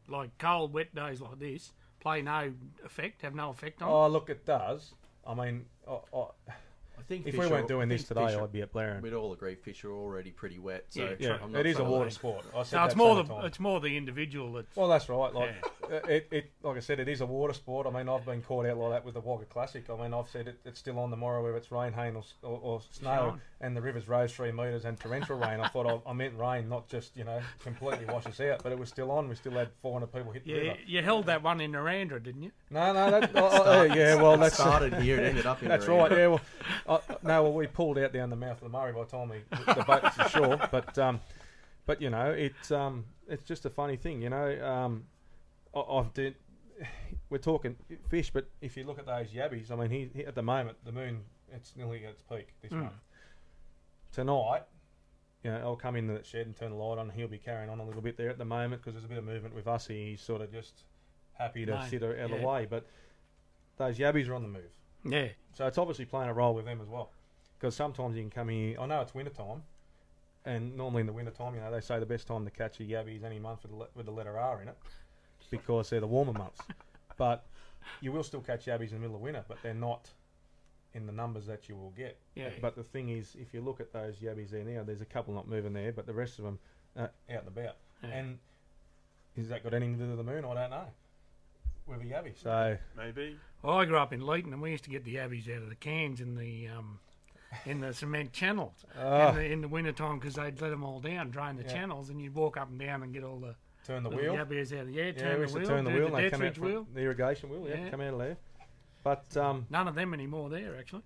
like cold, wet days like this, play no effect, have no effect on. Oh, look, it does. I mean, I, I, I think if fish we weren't doing this today, fish I'd be at Blowering. We'd all agree fish are already pretty wet. So Yeah, Yeah, I'm not it is a trying to- water sport. I said so it's more the many times. it's more the individual that's Well, that's right. Like uh, it, it, like I said, it is a water sport. I mean, I've been caught out like that with the Wagga Classic. I mean, I've said it, it's still on tomorrow whether it's rain, hail, or, or, or snow, Shine. and the rivers rose three metres and torrential rain. I thought I, I meant rain, not just you know completely wash us out, but it was still on. We still had 400 people hit the yeah. river. You held that one in Narrandera, didn't you? No, no, that, oh, oh, yeah, well, that's started here and ended up in That's Narangba. right. Yeah. Well, uh, no. Well, we pulled out down the mouth of the Murray by the time we the boats to shore. But um, but you know, it's um, it's just a funny thing. You know, um, I, I've did. We're talking fish, but if you look at those yabbies, I mean, he, he at the moment the moon it's nearly at its peak this Mm. month. Tonight, you know, I'll come into the shed and turn the light on. He'll be carrying on a little bit there at the moment because there's a bit of movement with us. He's sort of just happy to No, sit out of the way, but those yabbies are on the move. Yeah. So it's obviously playing a role with them as well. Because sometimes you can come here. I know it's winter time, and normally in the winter time, you know, they say the best time to catch a yabby is any month with the, with the letter R in it, because they're the warmer months. But you will still catch yabbies in the middle of winter, but they're not in the numbers that you will get. Yeah. But the thing is, if you look at those yabbies there now, there's a couple not moving there, but the rest of them are out and about. Yeah. And is that got anything to do with the moon? I don't know. With a yabby. So Maybe. Well, I grew up in Leeton, and we used to get the yabbies out of the cans in the um, in the cement channels Oh. in, the, in the winter time because they'd let them all down, drain the Yeah. channels, and you'd walk up and down and get all the turn the little wheel. yabbies out of yeah, Yeah, turn we the wheel, to turn the do wheel. the and come out wheel. the irrigation wheel. Yeah, Yeah. come out of there. But um, None of them anymore there actually.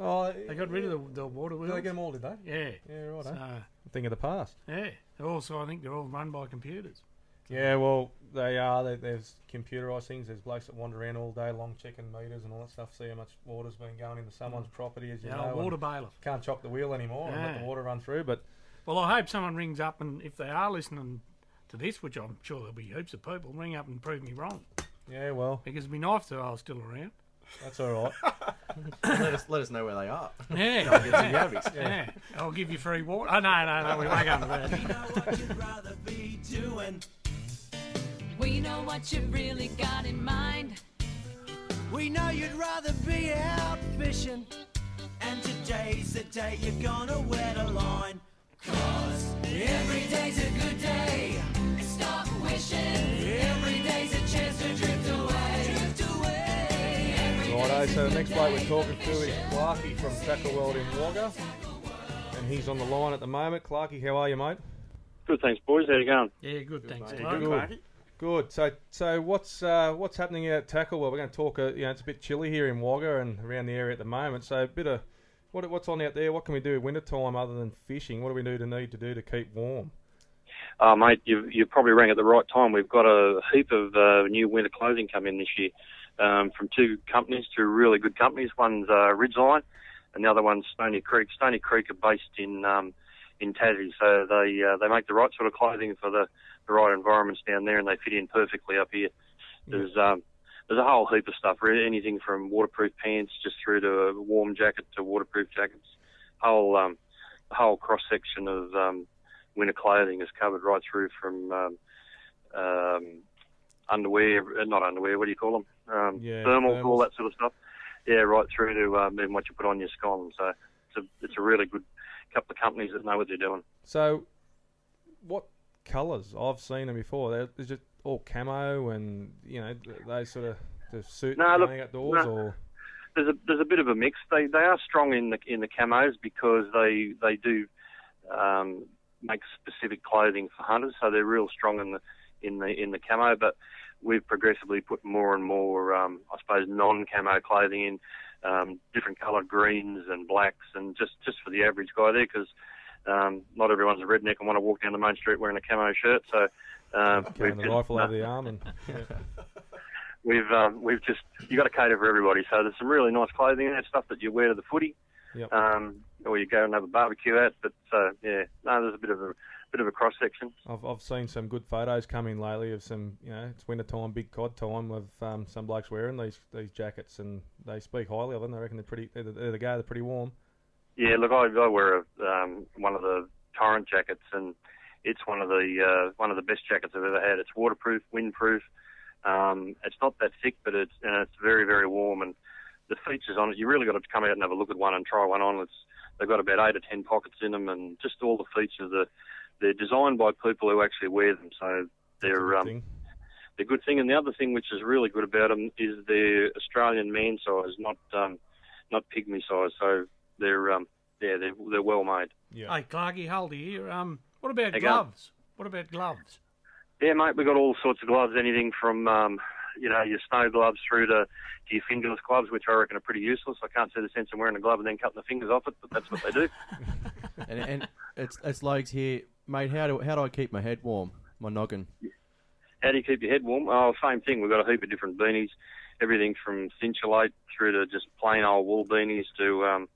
oh, They got rid of the, the water Did they get them all? Did they? Yeah. Yeah, right. So, eh? Thing of the past. yeah. Also, I think they're all run by computers. Yeah, well, they are. They, there's computerised things. There's blokes that wander around all day long checking meters and all that stuff, see how much water's been going into someone's mm. property, as you The know. water bailiff. can't chop the wheel anymore and let the water run through. But Well, I hope someone rings up and if they are listening to this, which I'm sure there'll be heaps of people, ring up and prove me wrong yeah, well, because it'd be nice if I was still around. that's all right. let us let us know where they are. Yeah. Get some yabbies. Yeah, I'll give you free water. Oh, no, no, no, we won't go into that. know We know what you really got in mind. We know you'd rather be out fishing. And today's the day you're gonna wear the line. Cause every day's a good day. Stop wishing. Every day's a chance to drift away. Drift away. Righto, so the next bloke we're talking to is Clarkie from Tackle World in Wagga. And he's on the line at the moment. Clarkie, how are you, mate? Good, thanks, boys. How you going? Yeah, good, thanks. Yeah, Clark. good, Clarkie. Good. So, so what's uh, what's happening at Tackle Well, We're going to talk. Uh, you know, it's a bit chilly here in Wagga and around the area at the moment. So, a bit of what what's on out there? What can we do winter time other than fishing? What do we need to need to do to keep warm? Uh, mate, you you probably rang at the right time. We've got a heap of uh, new winter clothing coming in this year um, from two companies, two really good companies. One's uh, Ridgeline, and the other one's Stony Creek. Stony Creek are based in um, in Tassie, so they uh, they make the right sort of clothing for the, the right environments down there, and they fit in perfectly up here. There's um, there's a whole heap of stuff, really, anything from waterproof pants just through to a warm jacket to waterproof jackets. Whole um, whole cross section of um, winter clothing is covered right through from um, um, underwear, not underwear, what do you call them? Um, Yeah, thermals, all that sort of stuff. Yeah, right through to um, even what you put on your scone. So it's a, it's a really good couple of companies that know what they're doing. So, what colours? I've seen them before. They're, they're just all camo and you know they sort of the suit No, look, outdoors no. or there's a there's a bit of a mix. They they are strong in the in the camos because they they do um, make specific clothing for hunters, so they're real strong in the in the in the camo. But we've progressively put more and more, um, I suppose, non-camo clothing in, um, different coloured greens and blacks, and just just for the average guy there, because um, not everyone's a redneck and want to walk down the main street wearing a camo shirt. So um, carrying the just- rifle over the arm and we've um, we've just you got to cater for everybody. So there's some really nice clothing there, stuff that you wear to the footy, Yep. um, or you go and have a barbecue at. But uh, yeah, no, there's a bit of a bit of a cross section. I've I've seen some good photos come in lately of some you know it's winter time, big cod time of um, some blokes wearing these these jackets and they speak highly of them. They reckon they're pretty they're, the- they're the go. They're pretty warm. Yeah, look, I, I wear a, um, one of the torrent jackets, and it's one of the uh, one of the best jackets I've ever had. It's waterproof, windproof. Um, it's not that thick, but it's and it's very very warm. And the features on it, you really got to come out and have a look at one and try one on. It's they've got about eight or ten pockets in them, and just all the features. Are, they're designed by people who actually wear them, so they're good um, thing. the good thing. And the other thing which is really good about them is they're Australian man size, not um, not pygmy size. So they're um, yeah, they're they're well made. Yeah. Hey, Clarkie, hold here. Um, what about Hey, go. gloves? What about gloves? Yeah, mate, we've got all sorts of gloves, anything from um, you know your snow gloves through to, to your fingerless gloves, which I reckon are pretty useless. I can't see the sense in wearing a glove and then cutting the fingers off it, but that's what they do. And, and it's it's Logs here, mate. How do how do I keep my head warm? My noggin. How do you keep your head warm? Oh, same thing. We've got a heap of different beanies, everything from Thinsulate through to just plain old wool beanies to um,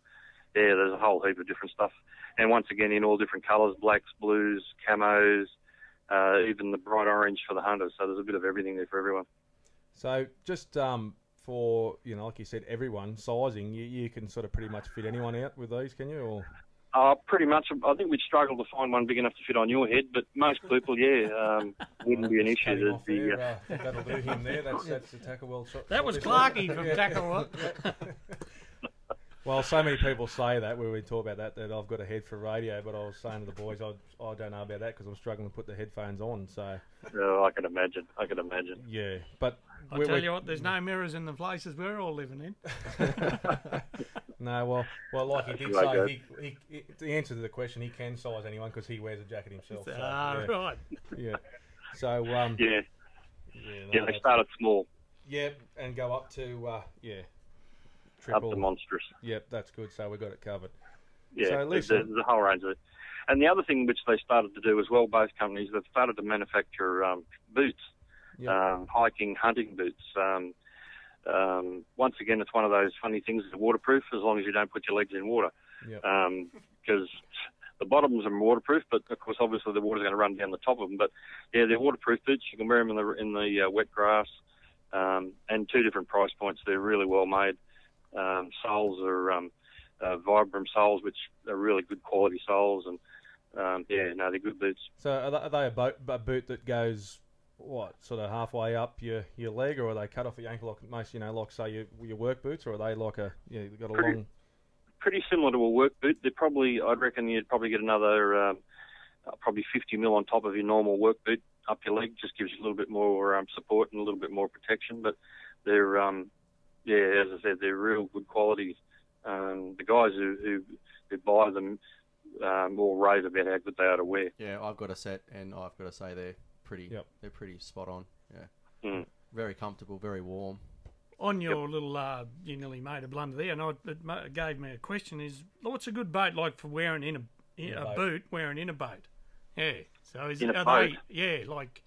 yeah, there's a whole heap of different stuff. And once again, in all different colours, blacks, blues, camos, uh, even the bright orange for the hunters. So there's a bit of everything there for everyone. So just um, for you know, like you said, everyone sizing, you, you can sort of pretty much fit anyone out with these, can you? Or Uh, pretty much. I think we'd struggle to find one big enough to fit on your head, but most people, yeah, um, wouldn't be an issue. Cut him There's off the, there, uh, uh, I think that'll do him there. That's that's the tackle world shot. That was this Clarkie from Yeah. Tackle. Well, so many people say that when we talk about that that I've got a head for radio, but I was saying to the boys, I, I don't know about that because I'm struggling to put the headphones on. So Oh, I can imagine. I can imagine. yeah, but I we- tell we- you what, there's no mirrors in the places we're all living in. no, well, well, like he did Right, say, he, he, he, the answer to the question, he can size anyone because he wears a jacket himself. So, ah, yeah, right. yeah. So um, Yeah, yeah, yeah. They started small, yeah, and go up to uh, yeah, up triple. to monstrous. Yep, that's good. So we've got it covered. Yeah, So there's, listen- there's a whole range of it. And the other thing which they started to do as well, both companies, they've started to manufacture um, boots, Yep. um, hiking, hunting boots. Um, um, once again, it's one of those funny things. They're waterproof as long as you don't put your legs in water, Yep. because the bottoms are waterproof, but of course, obviously, the water's going to run down the top of them. But yeah, they're waterproof boots. You can wear them in the in the uh, wet grass, um, and two different price points. They're really well made. Um, soles are um, uh, Vibram soles, which are really good quality soles, and um, yeah, no, they're good boots. So are they, a, boat, a boot that goes what sort of halfway up your, your leg, or are they cut off your ankle like most you know, like say your, your work boots, or are they like a yeah, you've got a Pretty- long Pretty similar to a work boot. They're probably, I'd reckon, you'd probably get another um, uh, probably 50 mil on top of your normal work boot up your leg. Just gives you a little bit more um, support and a little bit more protection. But they're, um, yeah, as I said, they're real good quality. Um, the guys who, who who buy them um, all rave about how good they are to wear. Yeah, I've got a set, and I've got to say they're pretty. Yep. They're pretty spot on. Yeah. Mm. Very comfortable, very warm. On your little, uh, you nearly made a blunder there, and I, it gave me a question: Is what's a good boat like for wearing in a in In a a boot wearing in a boat? Yeah. So is In it, a are boat? they? Yeah, like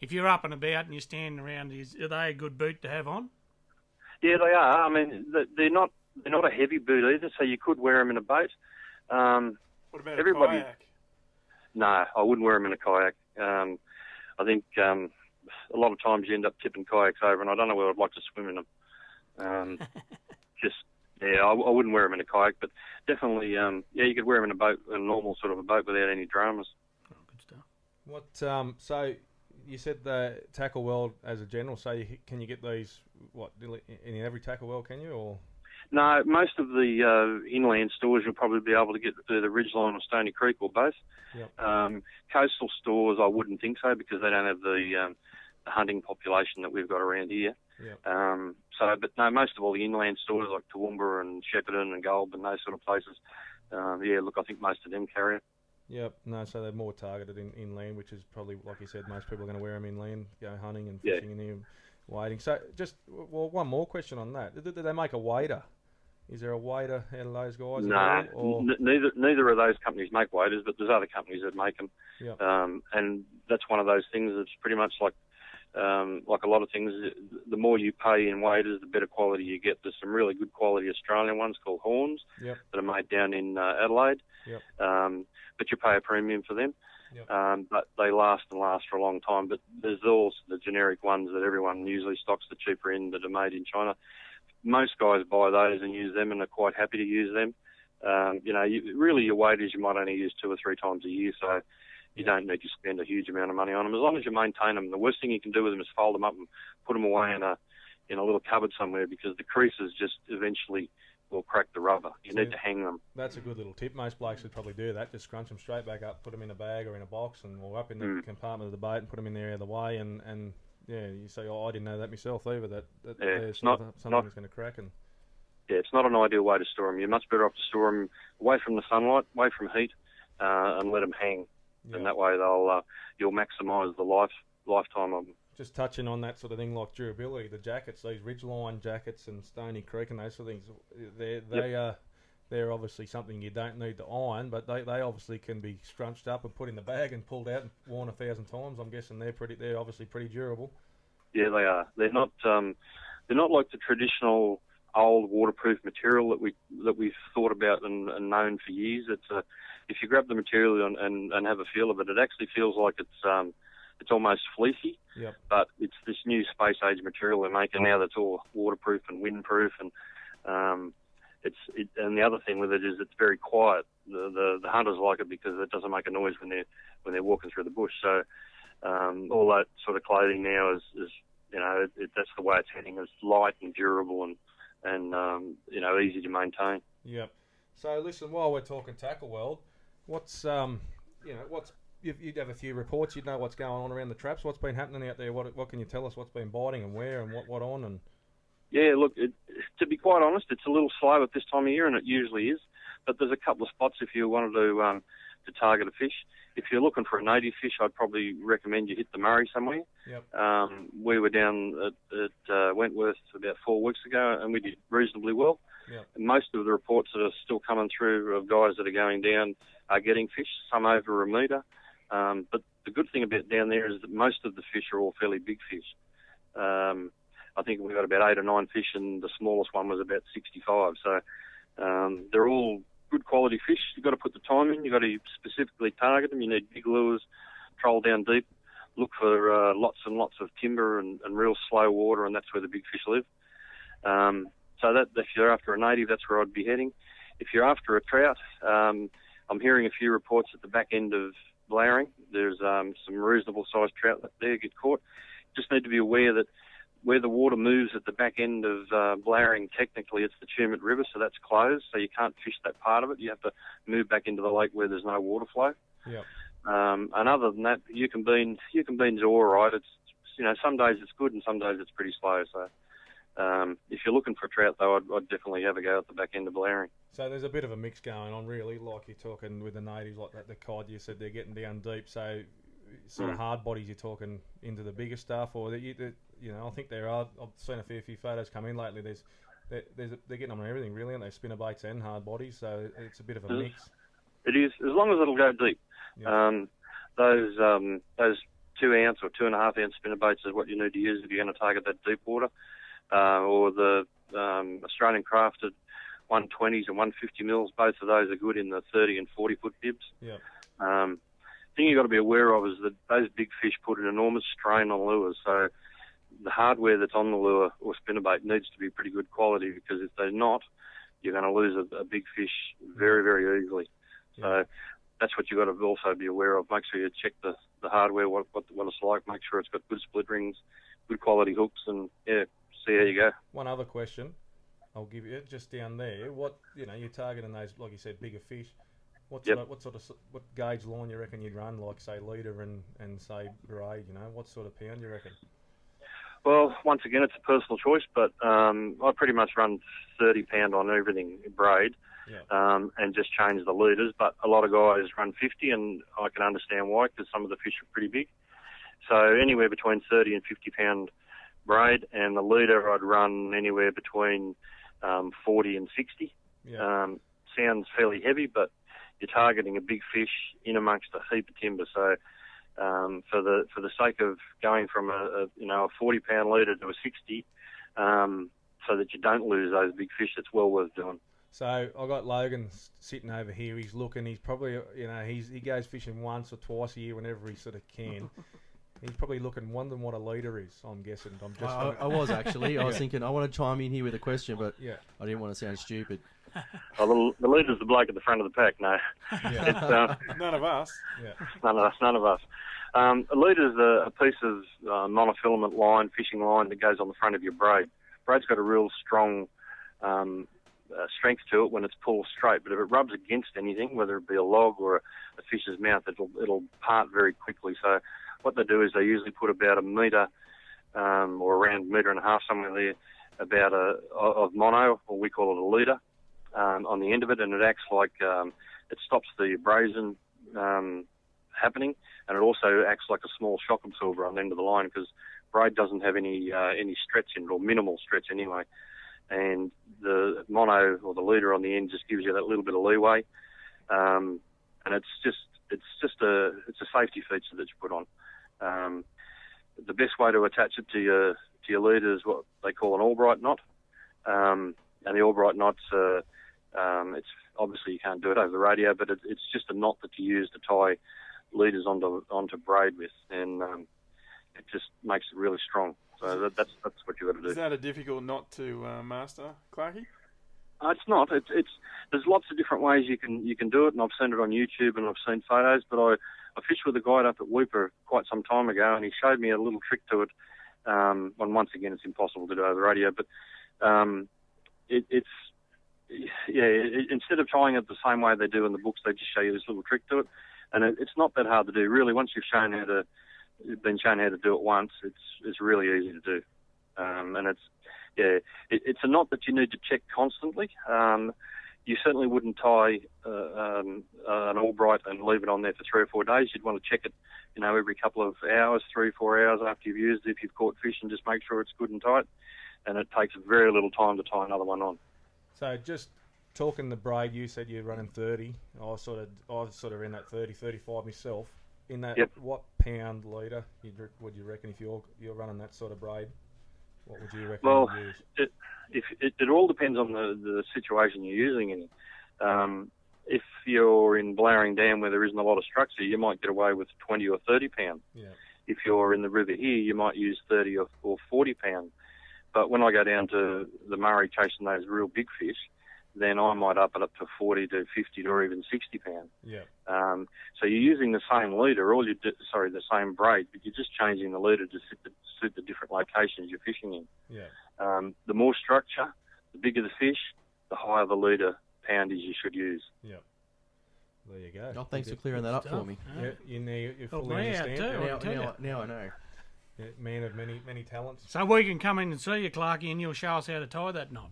if you're up and about and you're standing around, is are they a good boot to have on? Yeah, they are. I mean, they're not they're not a heavy boot either, so you could wear them in a boat. Um, What about Everybody- a kayak? No, I wouldn't wear them in a kayak. Um, I think um, a lot of times you end up tipping kayaks over, and I don't know whether I'd like to swim in them. Um, just yeah, I, I wouldn't wear them in a kayak, but definitely, um, yeah, you could wear them in a boat, a normal sort of a boat without any dramas. Oh, good stuff. What um so you said the tackle world as a general. So you, can you get these what in every tackle world? Can you or No, most of the uh, inland stores you'll probably be able to get the, the Ridgeline or Stony Creek or both. Yep. Um, coastal stores, I wouldn't think so because they don't have the, um, the hunting population that we've got around here. Yep. Um, so, but no, most of all the inland stores like Toowoomba and Shepparton and Goulburn, those sort of places. Um, yeah, look, I think most of them carry it. Yep. No, so they're more targeted in inland, which is probably like you said, most people are going to wear them inland, go hunting and Yeah. fishing in here, wading. So just well, one more question on that. Do, do they make a wader? Is there a wader out of those guys? No, all, n- neither neither of those companies make waders, but there's other companies that make them. Yep. Um, and that's one of those things. that's pretty much like um, like a lot of things. The more you pay in waders, the better quality you get. There's some really good quality Australian ones called Horns Yep. that are made down in uh, Adelaide. Yep. Um, but you pay a premium for them. Yep. Um, but they last and last for a long time. But there's also the generic ones that everyone usually stocks the cheaper end that are made in China. Most guys buy those and use them and are quite happy to use them. Um, you know, you, really your waders you might only use two or three times a year, so you don't need to spend a huge amount of money on them as long as you maintain them. The worst thing you can do with them is fold them up and put them away in a in a little cupboard somewhere because the creases just eventually will crack the rubber. You So- need to hang them. That's a good little tip. Most blokes would probably do that. Just scrunch them straight back up, put them in a bag or in a box, and or up in the Mm. compartment of the boat and put them in there out of the way. And, and yeah, you say, oh, I didn't know that myself either. That, that Yeah, there's not- of something that's going to crack. And Yeah, it's not an ideal way to store them. You're much better off to store them away from the sunlight, away from heat, uh, and let them hang. yeah. And that way they'll uh, you'll maximise the life lifetime of them. Just touching on that sort of thing, like durability, the jackets, these Ridgeline jackets and Stony Creek and those sort of things, they they are they're obviously something you don't need to iron, but they, they obviously can be scrunched up and put in the bag and pulled out and worn a thousand times. I'm guessing they're pretty they're obviously pretty durable. Yeah, they are. They're not. Um, they're not like the traditional old waterproof material that we that we've thought about and, and known for years. It's a, if you grab the material and, and, and have a feel of it, it actually feels like it's um, it's almost fleecy. Yep. But it's this new space age material they're making now that's all waterproof and windproof and um, it's it, and the other thing with it is it's very quiet. The, the the hunters like it because it doesn't make a noise when they're when they're walking through the bush. So um, all that sort of clothing now is, is you know it, it, that's the way it's heading. It's light and durable and and um, you know easy to maintain. Yep. So listen, while we're talking tackle world, what's um, you know, what's you'd, you'd have a few reports. You'd know what's going on around the traps. What's been happening out there? What what can you tell us? What's been biting and where and what what on and Yeah, look, it, to be quite honest, it's a little slow at this time of year, and it usually is. But there's a couple of spots if you wanted to um, to target a fish. If you're looking for a native fish, I'd probably recommend you hit the Murray somewhere. Yep. Um, we were down at, at uh, Wentworth about four weeks ago, and we did reasonably well. Yep. And most of the reports that are still coming through of guys that are going down are getting fish, some over a metre. Um, but the good thing about down there is that most of the fish are all fairly big fish. Um, I think we got about eight or nine fish, and the smallest one was about 65. So um, they're all good quality fish. You've got to put the time in. You've got to specifically target them. You need big lures, troll down deep, look for uh, lots and lots of timber and, and real slow water, and that's where the big fish live. Um, so that if you're after a native, that's where I'd be heading. If you're after a trout, um, I'm hearing a few reports at the back end of Blowering. There's um, some reasonable sized trout that there get caught. Just need to be aware that where the water moves at the back end of uh, Blowering, technically it's the Tumut River, so that's closed, so you can't fish that part of it. You have to move back into the lake where there's no water flow. Yep. Um, and other than that, Eucumbene's, you can beans are all right. It's you know some days it's good and some days it's pretty slow. So um, if you're looking for a trout, though, I'd, I'd definitely have a go at the back end of Blowering. So there's a bit of a mix going on, really. Like you're talking with the natives, like that, the cod. You said they're getting down deep. So sort of Mm. hard bodies. You're talking into the bigger stuff, or that you, that, you know, I think there are. I've seen a fair few photos come in lately. There's, there- there's, they're getting on everything really, aren't they? Spinner baits and hard bodies. So it's a bit of a mix. It is as long as it'll go deep. Yeah. Um, those um, those two ounce or two and a half ounce spinner baits is what you need to use if you're going to target that deep water, uh, or the um, Australian crafted 120s and 150 mils. Both of those are good in the 30 and 40 foot bibs. Yeah. Um, thing you've got to be aware of is that those big fish put an enormous strain on lures. So the hardware that's on the lure or spinnerbait needs to be pretty good quality because if they're not, you're going to lose a, a big fish very, very easily. So that's what you've got to also be aware of. Make sure you check the, the hardware, what, what what it's like. Make sure it's got good split rings, good quality hooks, and yeah, see how you go. One other question, I'll give you just down there. What you know, you're targeting those, like you said, bigger fish. What Yep. sort of, what sort of what gauge line you reckon you'd run? Like say leader and and say braid. You know, what sort of pound you reckon? Well, once again, it's a personal choice, but um, I pretty much run 30 pound on everything braid, Yeah. um, and just change the leaders. But a lot of guys run 50, and I can understand why because some of the fish are pretty big. So anywhere between 30 and 50 pound braid, and the leader I'd run anywhere between um, 40 and 60. Yeah. Um, sounds fairly heavy, but you're targeting a big fish in amongst a heap of timber. So um, for the for the sake of going from a, a you know a 40 pound leader to a 60, um, so that you don't lose those big fish, it's well worth doing. So I got Logan sitting over here. He's looking. He's probably you know he's he goes fishing once or twice a year whenever he sort of can. he's probably looking wondering what a leader is. I'm guessing. I'm just. I, I was actually. I was Yeah. thinking I want to chime in here with a question, but Yeah. I didn't want to sound stupid. Oh, the, the leader's the bloke at the front of the pack. No, Yeah. it's, uh, None of us. Yeah. none of us. None of us. Um, a leader's a, a piece of uh, monofilament line, fishing line that goes on the front of your braid. Braid's got a real strong um, uh, strength to it when it's pulled straight, but if it rubs against anything, whether it be a log or a, a fish's mouth, it'll it'll part very quickly. So what they do is they usually put about a metre um, or around a metre and a half somewhere there about a of mono, or we call it a leader, um, on the end of it, and it acts like um, it stops the abrasion um, happening, and it also acts like a small shock absorber on the end of the line because braid doesn't have any uh, any stretch in it or minimal stretch anyway, and the mono or the leader on the end just gives you that little bit of leeway, um, and it's just it's just a it's a safety feature that you put on. Um, the best way to attach it to your to your leader is what they call an Albright knot, um, and the Albright knot's uh, um, it's obviously you can't do it over the radio, but it, it's just a knot that you use to tie leaders onto onto braid with, and um, it just makes it really strong. So that, that's that's what you got to do. Is that a difficult knot to uh, master, Clarkie? Uh, it's not. It's, it's there's lots of different ways you can you can do it, and I've seen it on YouTube and I've seen photos. But I I fished with a guide up at Weipa quite some time ago, and he showed me a little trick to it. Um, and once again, it's impossible to do over radio, but um, it, it's yeah, i instead of trying it the same way they do in the books, they just show you this little trick to it, and it, it's not that hard to do. Really, once you've shown how to, been shown how to do it once, it's it's really easy to do, um, and it's yeah, it, it's a knot that you need to check constantly. Um, you certainly wouldn't tie uh, um, uh, an Albright and leave it on there for three or four days. You'd want to check it, you know, every couple of hours, three, four hours after you've used it. If you've caught fish, and just make sure it's good and tight. And it takes very little time to tie another one on. So just talking the braid, you said you're running 30. I was sort of, I was sort of in that 30, 35 myself. In that, Yep. what pound litre you'd, would you reckon if you're you're running that sort of braid? What would you reckon Well, it, if it, it all depends on the, the situation you're using in. Um, if you're in Blowering Dam where there isn't a lot of structure, you might get away with 20 or 30 pound. Yeah. If you're in the river here, you might use 30 or, or 40 pound. But when I go down to the Murray chasing those real big fish, then I might up it up to 40 to 50 or even 60 pound. Yeah. Um, so you're using the same leader, all you do, sorry, the same braid, but you're just changing the leader to suit the, suit the different locations you're fishing in. Yeah. Um, the more structure, the bigger the fish, the higher the leader poundage you should use. Yeah. There you go. Oh, thanks for clearing that up for me. Yeah, you, now you, you fully understand. too, Now, now, now I know. Yeah, man of many many talents. So we can come in and see you, Clarkie, and you'll show us how to tie that knot.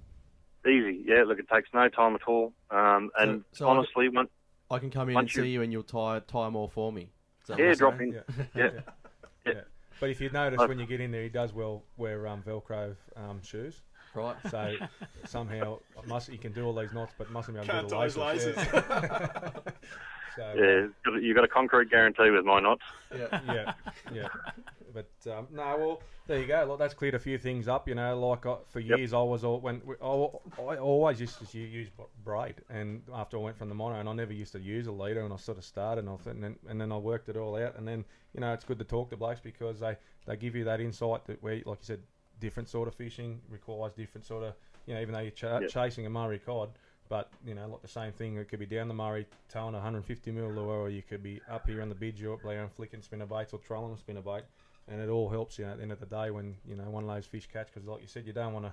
Easy, yeah. Look, it takes no time at all. Um, and So- so I- honestly, one, I can come in and you- see you, and you'll tie tie them all for me. Is that what yeah, you're drop in. Yeah. Yeah. But if you notice Uh, when you get in there, he does well wear um, Velcro um, shoes. Right. So somehow must he can do all these knots, but mustn't be able Can't to do the his laces. so uh, Yeah, you've got a concrete guarantee with my knots. Yeah. yeah, yeah. But um, no, well, there you go. Look, that's cleared a few things up. You know, like I, for Yep. years I was all when I, I always used to use braid, and after I went from the mono, and I never used to use a leader, and I sort of started, and, I, and then and then I worked it all out, and then you know it's good to talk to blokes because they they give you that insight that where, like you said, different sort of fishing requires different sort of you know even though you're ch- Yep. chasing a Murray cod. But you know, like the same thing. It could be down the Murray towing a 150 mil lure, or you could be up here on the bidge or up there and flicking spinner baits or trolling a spinner bait, and it all helps you know, at the end of the day when you know one of those fish catch. Because like you said, you don't want to.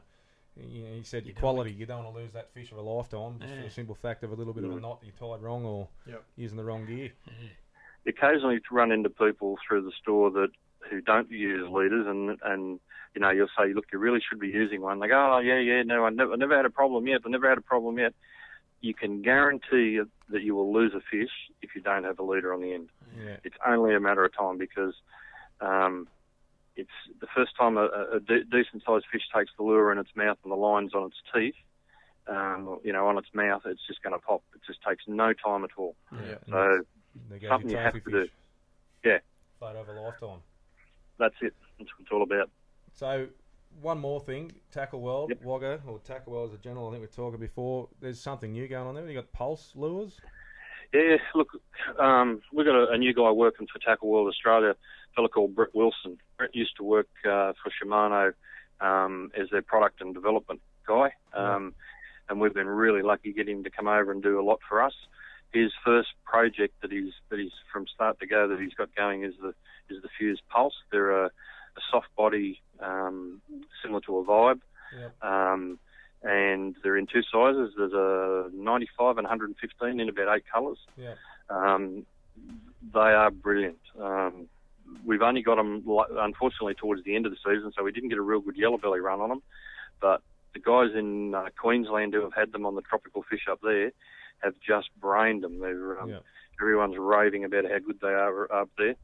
You, know, you said You your don't quality. You don't want to lose that fish of a lifetime just for the simple fact of a little bit of a mm. knot that you tied wrong or Yep. using the wrong gear. occasionally to run into people through the store that who don't use leaders and and you know you'll say look you really should be using one they go oh yeah yeah no I never, I never had a problem yet I never had a problem yet you can guarantee that you will lose a fish if you don't have a leader on the end Yeah, it's only a matter of time because um, it's the first time a, a de- decent sized fish takes the lure in its mouth and the lines on its teeth um, you know on its mouth it's just going to pop it just takes no time at all Yeah. so there goes something your you have trophy to do. fish. Yeah. Float over a lifetime. that's it that's what it's all about So, one more thing, Tackle World, Yep. Wagga, or Tackle World as a general, I think we were talking before. There's something new going on there. You got Pulse lures. Yeah, look, um, we've got a, a new guy working for Tackle World Australia, a fellow called Brett Wilson. Brett used to work uh, for Shimano um, as their product and development guy, um, and we've been really lucky getting him to come over and do a lot for us. His first project that he's that he's from start to go that he's got going is the is the Fuse Pulse. They're a, a soft body um, similar to a Vibe. Yep. Um, and they're in two sizes. There's a 95 and 115 in about eight colours. Yeah. Um, they are brilliant. Um, we've only got them, unfortunately, towards the end of the season, so we didn't get a real good yellow belly run on them. But the guys in uh, Queensland who have had them on the tropical fish up there have just brained them. They're, um, Yeah. Everyone's raving about how good they are up there.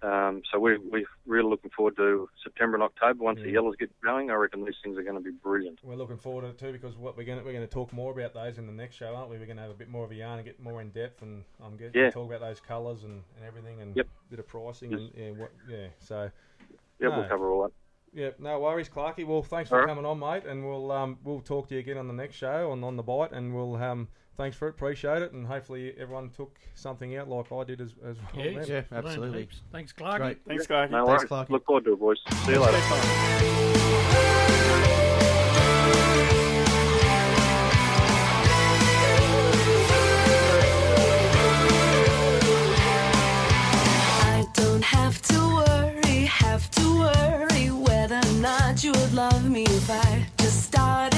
Um, so we're, we're really looking forward to September and October. Once the yellows get going, I reckon these things are going to be brilliant. We're looking forward to it too because what we're going to, we're going to talk more about those in the next show, aren't we? We're going to have a bit more of a yarn and get more in depth, and I'm um, getting Yeah. talk about those colours and, and everything, and Yep. a bit of pricing, Yes. and yeah, what, yeah. So Yeah, No. we'll cover all that. yeah, no worries, Clarkie. Well, thanks for All right. coming on, mate, and we'll um, we'll talk to you again on the next show on on the bite, and we'll um, thanks for it, appreciate it, and hopefully everyone took something out like I did as as well. Yeah. Yeah, absolutely. Thanks, Clarkie. Great. Thanks, Clarkie. No Thanks, worries. Clarkie. Look forward to it, boys. See you later. I don't have to worry, have to worry whether or not you would love me if I just started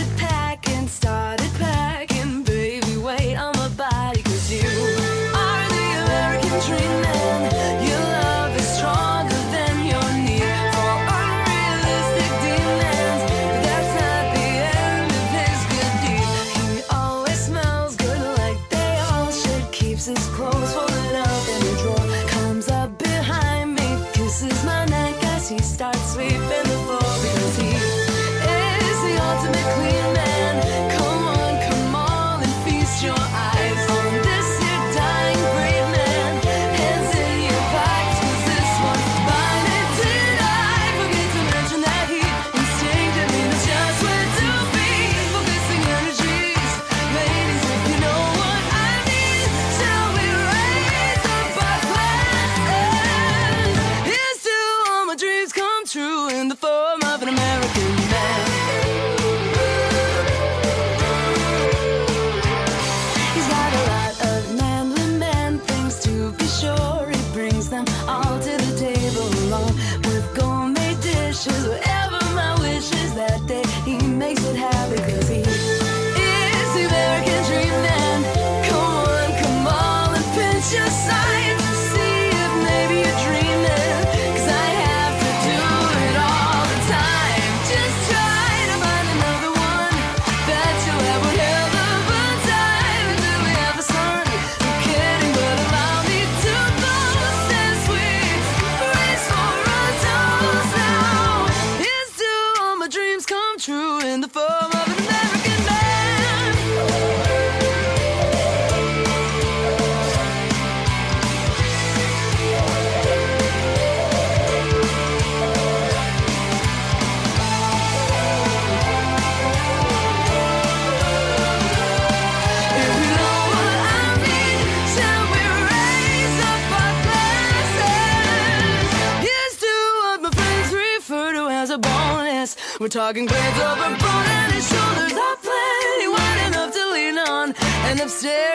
talking grades over bone and his shoulders are plenty wide enough to lean on. And upstairs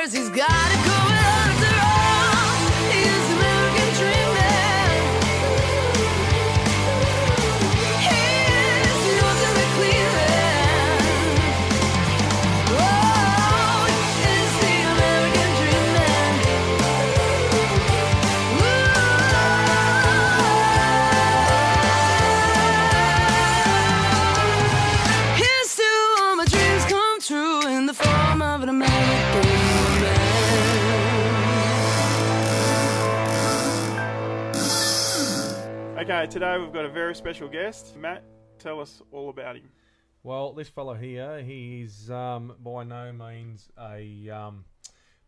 Okay, today we've got a very special guest. Matt, tell us all about him. Well, this fellow here, he's um, by no means a um,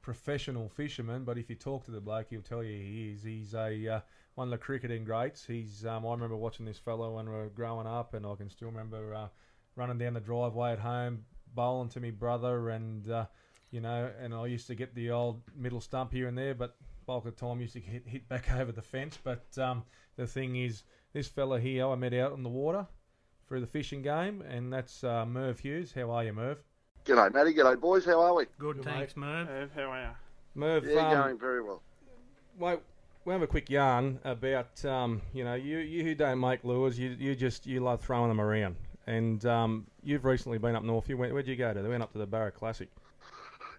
professional fisherman, but if you talk to the bloke, he'll tell you he is. He's a uh, one of the cricketing greats. He's um, I remember watching this fellow when we were growing up, and I can still remember uh, running down the driveway at home, bowling to me brother, and uh, you know, and I used to get the old middle stump here and there, but bulk of the time used to hit hit back over the fence. But um, the thing is, this fella here I met out on the water through the fishing game, and that's uh, Merv Hughes. How are you, Merv? G'day, Matty. G'day, boys. How are we? Good, thanks, Merv. Uh, how are you? Merv, Yeah, um, going very well. Wait, we'll have a quick yarn about um, you know you you who don't make lures, you you just you love throwing them around, and um, you've recently been up north. You went where'd you go to? They went up to the Barra Classic.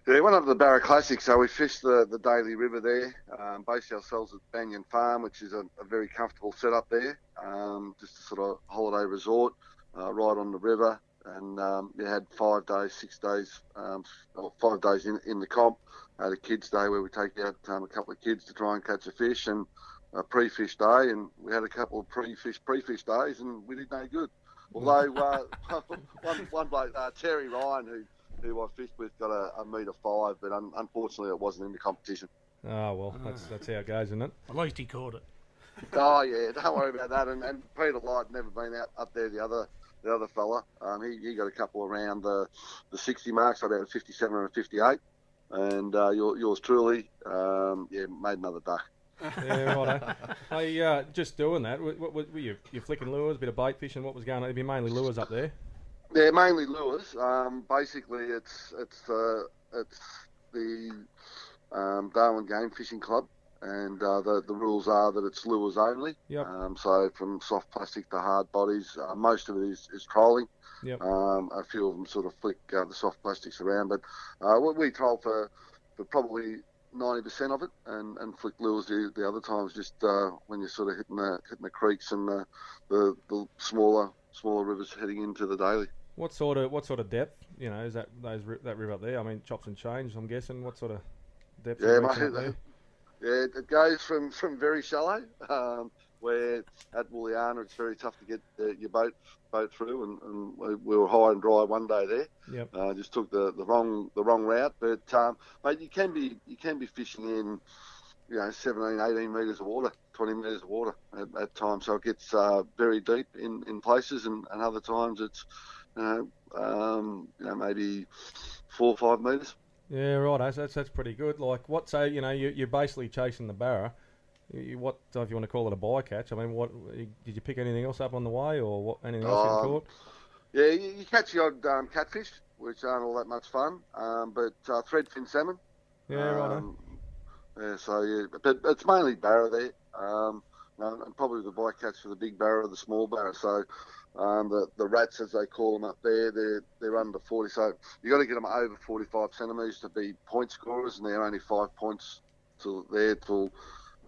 Yeah, up to the Barra Classic, so we fished the, the Daly River there. Um, based ourselves at Banyan Farm, which is a, a very comfortable setup there. Um, just a sort of holiday resort uh, right on the river. And um, we had five days, six days, um, or five days in, in the comp. Had a kids' day where we take out um, a couple of kids to try and catch a fish, and a pre-fish day. And we had a couple of pre-fish pre-fish days, and we did no good. Although uh, one, one bloke, uh, Terry Ryan, who who I fished with, got a, a metre five, but un- unfortunately it wasn't in the competition. Oh well, that's that's how it goes, isn't it? At least he caught it. Oh yeah, don't worry about that. And, and Peter Light never been out up there. The other the other fella, um, he, he got a couple around the the 60 marks, about a 57 and 58. And uh, yours truly, um, yeah, made another duck. yeah, right. Hey, uh, just doing that. What, what, what were you? You flicking lures, a bit of bait fishing. What was going on? It'd be mainly lures up there. They're mainly lures. Um, basically, it's it's uh, it's the um, Darwin Game Fishing Club, and uh, the the rules are that it's lures only. Yep. Um, so from soft plastic to hard bodies, uh, most of it is, is trolling. Yep. Um, a few of them sort of flick uh, the soft plastics around, but uh, we, we troll for for probably. 90% of it, and, and flick lures the, the other times just uh, when you're sort of hitting the hitting the creeks and the, the, the smaller smaller rivers heading into the Daly. What sort of what sort of depth? You know, is that those that river up there? I mean, chops and change. I'm guessing. What sort of depth? Yeah, mate. up? Yeah, it goes from, from very shallow um, where at Woolianna it's very tough to get uh, your boat boat through, and, and we, we were high and dry one day there. Yep. Uh, just took the, the wrong the wrong route, but um, mate, you can be you can be fishing in you know 17, 18 metres of water, 20 metres of water at, at times, so it gets uh, very deep in, in places, and, and other times it's you know um, you know maybe four or five metres. Yeah, right. That's that's pretty good. Like what? So you know, you, you're basically chasing the barra. You, you- what if you want to call it a bycatch? I mean, what did you pick anything else up on the way, or what? Anything else you Um, caught? Yeah, you, you catch the odd um, catfish, which aren't all that much fun, um, but uh, threadfin salmon. Yeah, right. Um, yeah, so yeah, but it's mainly barra there. Um, no, and probably the bycatch for the big barra, or the small barra. So um, the the rats, as they call them up there, they're they're under 40. So you've got to get them over 45 centimetres to be point scorers, and they're only five points till there till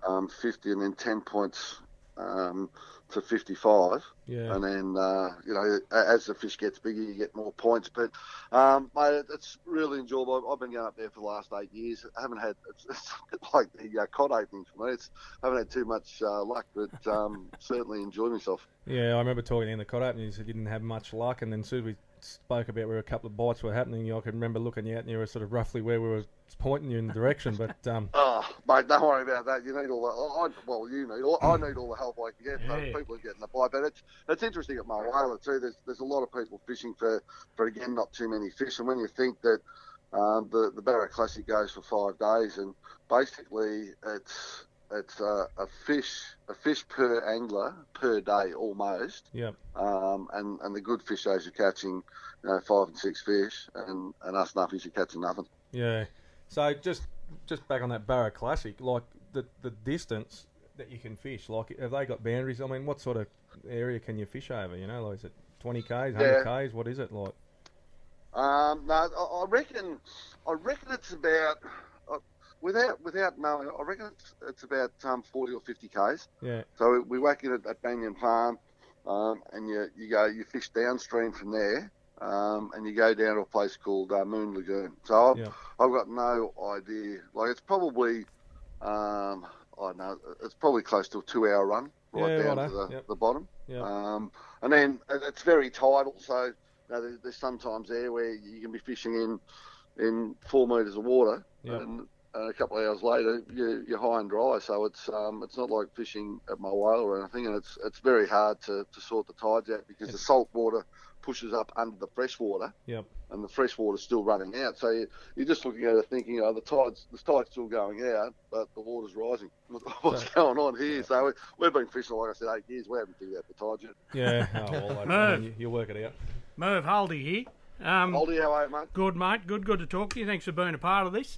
um, 50, and then 10 points um, to 55. Yeah. And then, uh, you know, as the fish gets bigger, you get more points. But, um, mate, it's really enjoyable. I've- been going up there for the last eight years. I haven't had, it's, it's a bit like the uh, cod opening for me. It's, I haven't had too much uh, luck, but um, certainly enjoyed myself. Yeah, I remember talking in the cod opening. You said you didn't have much luck, and then soon as we spoke about where a couple of bites were happening, I can remember looking out, and you were sort of roughly where we were pointing you in the direction. But um, Oh, mate, don't worry about that. You need all the, I, I- well, you need, all, I need all the help I can get. So Yeah. people are getting the bite. But it's, it's interesting at Mulwala too. There's, there's a lot of people fishing for, for again, not too many fish. And when you think that um, the, the Barra Classic goes for five days and basically it's, it's a, a fish, a fish per angler per day almost. Um, and, and the good fish days are catching, you know, five and six fish, and, and us nuffies are catching nothing. yeah, so just just back on that Barra Classic, like the the distance that you can fish, like have they got boundaries? I mean, what sort of area can you fish over? You know, like is it twenty k's, hundred k's? What is it like? Um, no, I, I reckon, I reckon it's about, without without knowing, I reckon it's, it's about um, forty or fifty k's. Yeah. So we, whack in at, at Banyan Farm, um, and you you go you fish downstream from there, um, and you go down to a place called uh, Moon Lagoon. So I've, Yeah. I've got no idea. Like it's probably, um, I don't know, it's probably close to a two-hour run right Yeah, down righto. to the, Yep. the bottom. Yeah. Um, and then it's very tidal, so you know, there's, there's sometimes there where you can be fishing in in four metres of water, Yep. and, and a couple of hours later you, you're high and dry. So it's um, it's not like fishing at Mulwala or anything, and it's it's very hard to, to sort the tides out because the salt water pushes up under the fresh water, Yep. and the fresh water's still running out. So you, you're just looking at it thinking, oh, the tide's the tide's still going out, but the water's rising. What's going on here? So we, we've been fishing, like I said, eight years. We haven't figured out the tides yet. Yeah. Oh, well, I- I Merv. mean, you, you'll work it out. Merv Haldy here. Um, Haldy, how are you, mate? Good, mate. Good, good to talk to you. Thanks for being a part of this.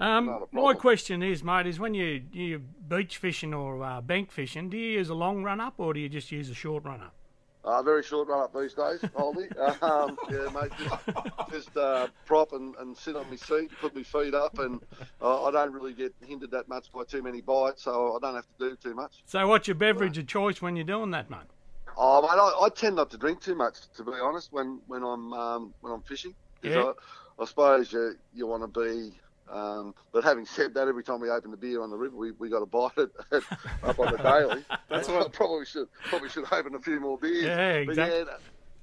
Um, my question is, mate, is when you you beach fishing or uh, bank fishing, do you use a long run up or do you just use a short run up? Uh, very short run up these days, Holdy. um, yeah, mate, just, just uh, prop and, and sit on my seat, put my feet up, and uh, I don't really get hindered that much by too many bites, so I don't have to do too much. So, what's your beverage of choice when you're doing that, mate? Oh, mate, I, I tend not to drink too much, to be honest, when when I'm um, when I'm fishing. Yeah. I, I suppose you you want to be. Um, but having said that, every time we open the beer on the river, we, we got to bite it up on the Daly. That's why I probably should probably should open a few more beers. Yeah, But exactly.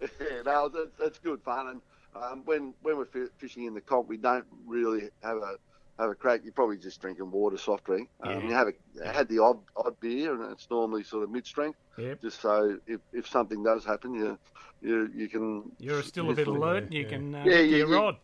yeah, yeah, no, that's, that's good fun. And um, when when we're fishing in the comp, we don't really have a have a crack. You're probably just drinking water, soft drink. Um, Yeah. You have a had the odd odd beer, and it's normally sort of mid strength. Yep. Just so if, if something does happen, you you you can. You're still a you bit sort of- alert and you can uh, Yeah, get to yeah, your yeah. rod.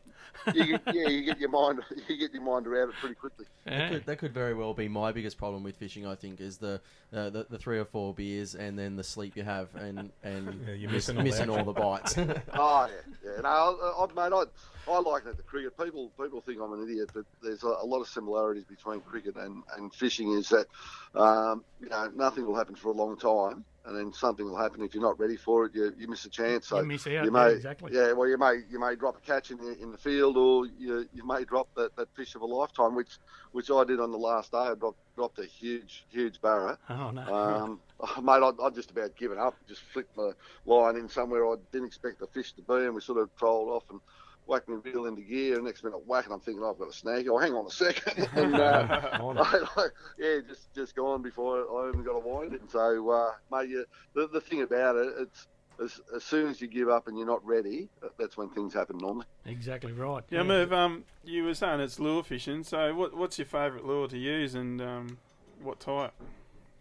You get, yeah, you get your mind you get your mind around it pretty quickly. That, could, that could very well be my biggest problem with fishing. I think is the uh, the, the three or four beers and then the sleep you have and and Yeah, you're miss- missing all the all the bites. Oh yeah, yeah. No, I, I, mate, I, I like it at the cricket. People people think I'm an idiot, but there's a, a lot of similarities between cricket and, and fishing. Is that um, you know nothing will happen for a long time, and then something will happen if you're not ready for it. You, you miss a chance. So You miss out, You yeah, may, exactly. Yeah, well, you may you may drop a catch in the, in the field, or you you may drop that, that fish of a lifetime, which which I did on the last day. I dropped dropped a huge huge barra. Oh, no. Um, oh, mate, I, I just about given up. Just flicked my line in somewhere I didn't expect the fish to be, and we sort of trolled off and whack my reel into gear, and next minute whack, and I'm thinking, oh, I've got a snag. Oh, hang on a second. and, uh, I, I- yeah, just just gone before I even got a wind in. So, uh, mate, you, the, the thing about it, it's as, as soon as you give up and you're not ready, that's when things happen normally. Exactly right. Yeah, Merv, um, you were saying it's lure fishing. So, what, what's your favourite lure to use, and um, what type?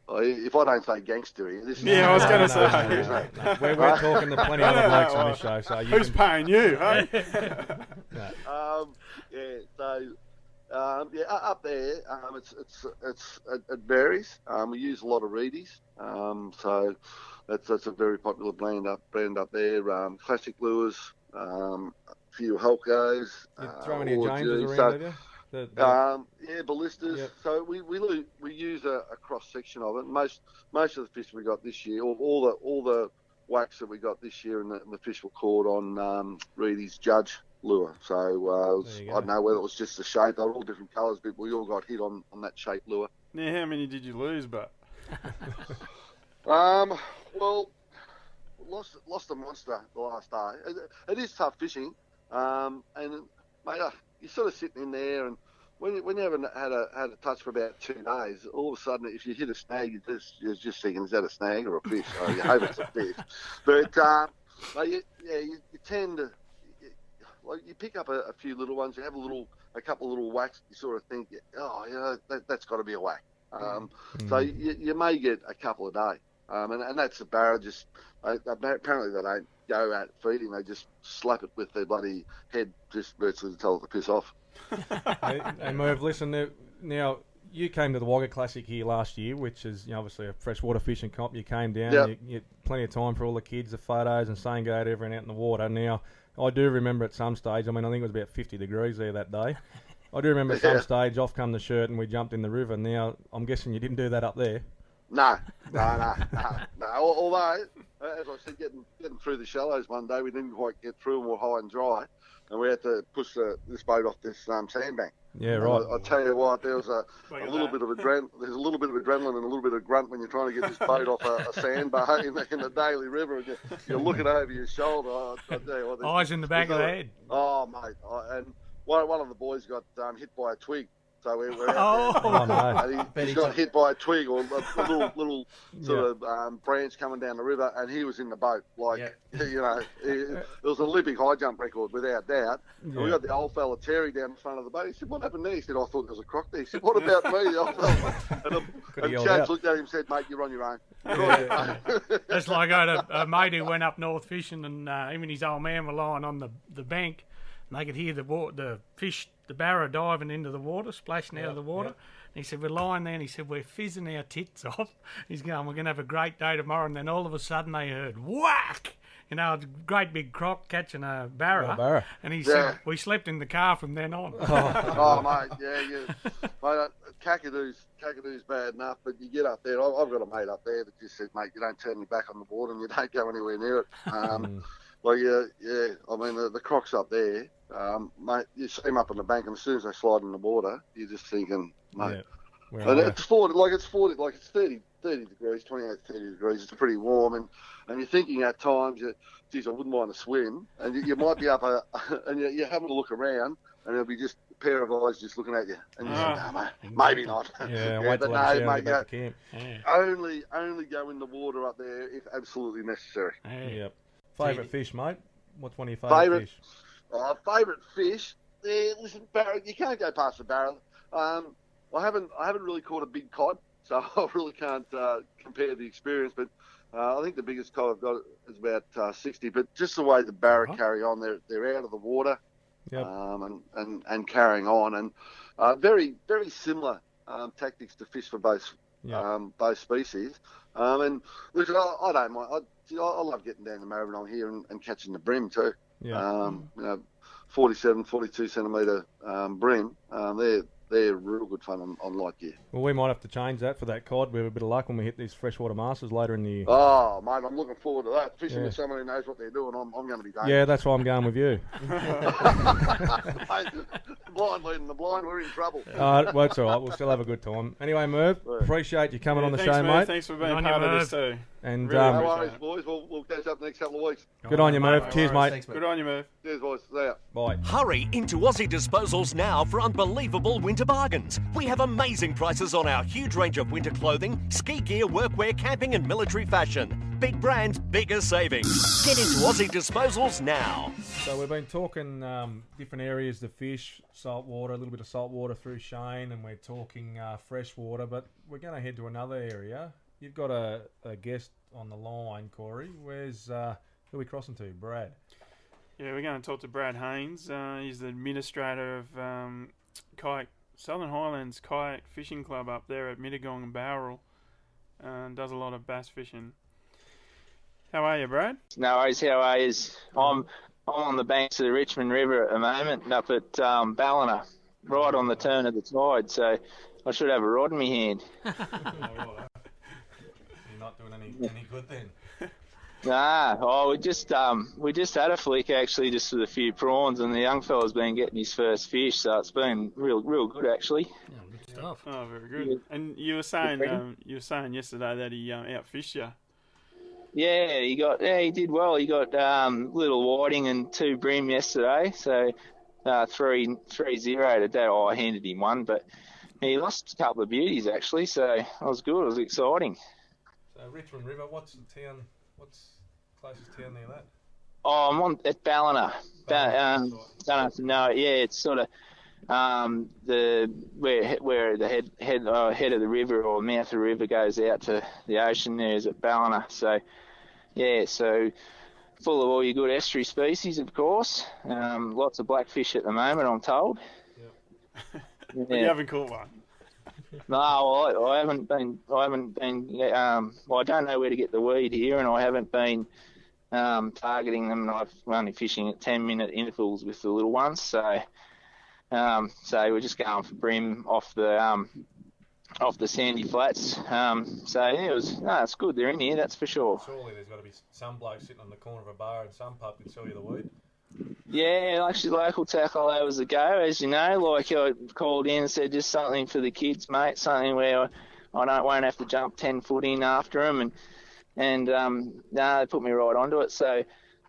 I- If I don't say gangster here, this is Yeah, I was going to No, no, say. no, no, no. We're, we're talking to plenty of other blokes on this show, so you Who's can, paying you? Hey? um, yeah, so um, yeah, up there, um, it's it's it's it, it varies. Um, we use a lot of Reidys, um, so that's that's a very popular brand up brand up there. Um, classic lures, um, a few Halcos. you uh, throw any of Oargees. Around, So, have you? The, the, um, yeah, Balistas. Yep. So we we, lo- we use a, a cross section of it. Most most of the fish we got this year, all, all the all the wax that we got this year, and the, and the fish were caught on um, Reidy's Judge lure. So uh, was, I don't know whether it was just the shape. They were all different colours, but we all got hit on, on that shape lure. Now, how many did you lose? But Um, well, lost lost a monster the last day. It, it is tough fishing, um, and mate, uh, you're sort of sitting in there, and when you, when you haven't had a had a touch for about two days, all of a sudden, if you hit a snag, you just you're just thinking, is that a snag or a fish? oh, you hope it's a fish, but um, mate, you, yeah, you, you tend to. You, like you pick up a, a few little ones, you have a little, a couple of little whacks. You sort of think, oh, you know, that, that's got to be a whack. Um, So you, you may get a couple a day, um, and, and that's the barra. Just uh, apparently they don't go out feeding; they just slap it with their bloody head, just virtually to tell it to piss off. Hey, hey, Merv, listen, now, now you came to the Wagga Classic here last year, which is you know, obviously a freshwater fishing comp. You came down, Yep. you, you had plenty of time for all the kids, the photos, and saying go out everyone out in the water. Now, I do remember at some stage, I mean, I think it was about 50 degrees there that day. I do remember at some Yeah. stage, off come the shirt and we jumped in the river. Now, I'm guessing you didn't do that up there. No, no, no, no. no. Al- Although, as I said, getting getting through the shallows one day, we didn't quite get through and we're high and dry, and we had to push the, this boat off this um, sandbank. Yeah, right. I, I tell you what, there was a, a little that. bit of adrenaline. There's a little bit of adrenaline and a little bit of grunt when you're trying to get this boat off a, a sandbar in the, in the Daly River, and you're, you're looking over your shoulder. I, I tell you what, Eyes in the back of there's the head. Oh, mate, I, and one, one of the boys got um, hit by a twig. So we we're out Oh. there. Oh, no. And he, Bet he he got hit by a twig or a, a little, little sort Yeah. of um, branch coming down the river, and he was in the boat. Like, Yeah. you know, it, it was an Olympic high jump record without doubt. And we got the old fella Terry down in front of the boat. He said, "What happened there?" He said, "I thought there was a croc there." He said, "What about me?" The old fella. And, Could've and Chad out. looked at him and said, "Mate, you're on your own." That's like I had a, a mate who went up north fishing, and uh, him and his old man were lying on the, the bank, and they could hear the wa- the fish, the barra diving into the water, splashing out of the water. And he said, We're lying there, and he said, We're fizzing our tits off. He's going, We're going to have a great day tomorrow. And then all of a sudden they heard whack! You know, a great big croc catching a barra. A barra. And he Yeah. said, We slept in the car from then on. oh, mate, yeah, you, mate, uh, Kakadu's, Kakadu's bad enough, but you get up there. I- I've got a mate up there that just said, mate, you don't turn your back on the water and you don't go anywhere near it. Um, well, yeah, yeah. I mean, the, the crocs up there, um, mate. You see them up on the bank, and as soon as they slide in the water, you're just thinking, mate. Yeah. And it's 40, like it's 40, like it's 30, 30 degrees, 28, 30 degrees. It's pretty warm, and, and you're thinking at times, you, geez, I wouldn't mind a swim, and you, you might be up, a, and you're, you're having a look around, and there'll be just a pair of eyes just looking at you, and you Ah. think, no, mate, maybe not. Yeah, wait but no, shower mate, and yeah, back to camp. Yeah. only, only go in the water up there if absolutely necessary. Yeah. Yep. Favourite fish, mate? What's one of your favourite Favourite? fish? Uh, favourite fish? Yeah, listen, barra, you can't go past the barrel. Um, I haven't, I haven't really caught a big cod, so I really can't uh, compare the experience. But uh, I think the biggest cod I've got is about uh, 60. But just the way the barra Uh-huh. carry on, they're they're out of the water, Yep. um, and, and and carrying on, and uh, very very similar um, tactics to fish for both Yeah. um, both species. Um, and listen, I, I don't mind. I, I, love getting down to Maribyrnong here and, and catching the bream too. Yeah. Um, you know, 47, 42 centimetre um, bream. Um, they're they're real good fun on, on light gear. Well, we might have to change that for that cod We have a bit of luck when we hit these freshwater masters later in the year. Oh, mate, I'm looking forward to that. Fishing Yeah. with someone who knows what they're doing, I'm, I'm going to be dangerous. Yeah, that's why I'm going with you. Mate, blind leading the blind, we're in trouble. Uh, well, it's all right. We'll still have a good time. Anyway, Merv, appreciate you coming on the thanks, show, Merv. mate. Thanks for being on you, part of this too. And Really um, no appreciate worries, it. boys. We'll, we'll catch up next couple of weeks. Good on you, Murph. Cheers, mate. Good on you, Murph. Cheers, boys. See ya. Bye. Hurry into Aussie Disposals now for unbelievable winter bargains. We have amazing prices on our huge range of winter clothing, ski gear, workwear, camping, and military fashion. Big brands, bigger savings. Get into Aussie Disposals now. So we've been talking um, different areas to fish, salt water, a little bit of salt water through Shane, and we're talking uh, fresh water. But we're going to head to another area. You've got a, a guest on the line, Corey. Where's uh, who are we crossing to? Brad. Yeah, we're going to talk to Brad Haynes. Uh, he's the administrator of um, kayak Southern Highlands Kayak Fishing Club up there at Mittagong and Bowral, and does a lot of bass fishing. How are you, Brad? No worries. How are you? I'm I'm on the banks of the Richmond River at the moment, up at um, Ballina, right on the turn of the tide. So I should have a rod in my hand. You're not doing any, any good then. Nah, oh, we just um, we just had a flick actually, just with a few prawns, and the young fella's been getting his first fish, so it's been real, real good actually. Yeah, Good stuff. Oh, very good. And you were saying um, you were saying yesterday that he um, outfished you. Yeah, he got yeah he did well. He got um, little whiting and two bream yesterday, so uh, three three zero today. Oh, I handed him one, but he lost a couple of beauties actually, so it was good. It was exciting. So Richmond River. What's the town? What's closest town near that? Oh, I'm on at Ballina. Ba- um, don't have to know. Yeah, it's sort of um, the where where the head head uh, head of the river or mouth of the river goes out to the ocean. There is at Ballina. So yeah, so full of all your good estuary species, of course. Um, lots of blackfish at the moment, I'm told. But you haven't caught one. No, I, I haven't been. I haven't been. Um, well, I don't know where to get the weed here, and I haven't been um, targeting them. And I've only fishing at ten minute intervals with the little ones. So, um, so we're just going for bream off the um, off the sandy flats. Um, so yeah, it was. No, it's good. They're in here, that's for sure. Surely there's got to be some bloke sitting on the corner of a bar and some pub can sell you the weed. Yeah, actually, local tackle hours ago, as you know, like I called in and said just something for the kids, mate, something where I, I don't won't have to jump ten foot in after them, and and um, no, they put me right onto it. So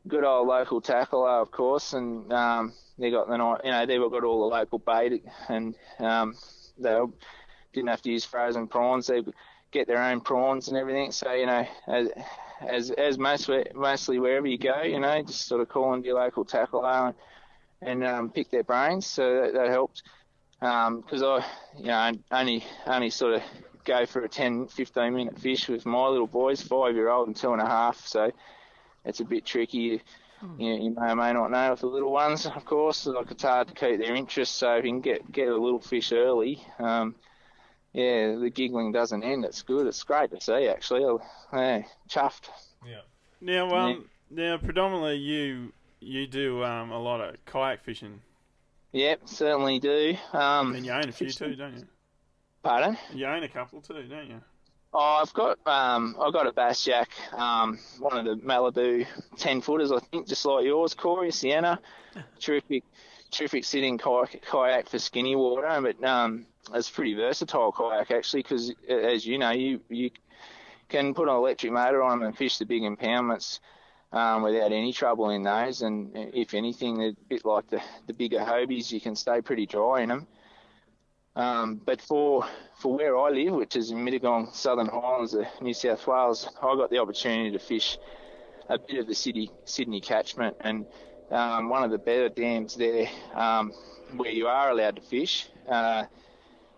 good old local tackle, of course, and um, they got the night, you know, they've got all the local bait, and um, they didn't have to use frozen prawns. They get their own prawns and everything. So you know, as as, as most, mostly wherever you go, you know, just sort of call into your local tackle and, and um, pick their brains. So that, that helped. Because I, you know, only only sort of go for a 10, 15 minute fish with my little boys, five year old and two and a half. So it's a bit tricky. You, you may or may not know with the little ones, of course. Like it's hard to keep their interest. So if you can get get a little fish early, um, yeah, the giggling doesn't end. It's good. It's great to see actually. Yeah, chuffed. Yeah. Now, um, now predominantly you you do um, a lot of kayak fishing, Yep, certainly do. Um, and you own a few too, don't you? Pardon? You own a couple too, don't you? Oh, I've got um, I've got a bass jack, um, one of the Malibu ten footers, I think, just like yours, Corey Sienna. Terrific, terrific sitting kayak, for skinny water, but um, it's pretty versatile kayak actually, because as you know, you you can put an electric motor on them and fish the big impoundments um, without any trouble in those. And if anything, a bit like the the bigger Hobies, you can stay pretty dry in them. Um, but for for where I live, which is in Mittagong, Southern Highlands of New South Wales, I got the opportunity to fish a bit of the city Sydney catchment, and um, one of the better dams there, um, where you are allowed to fish. Uh,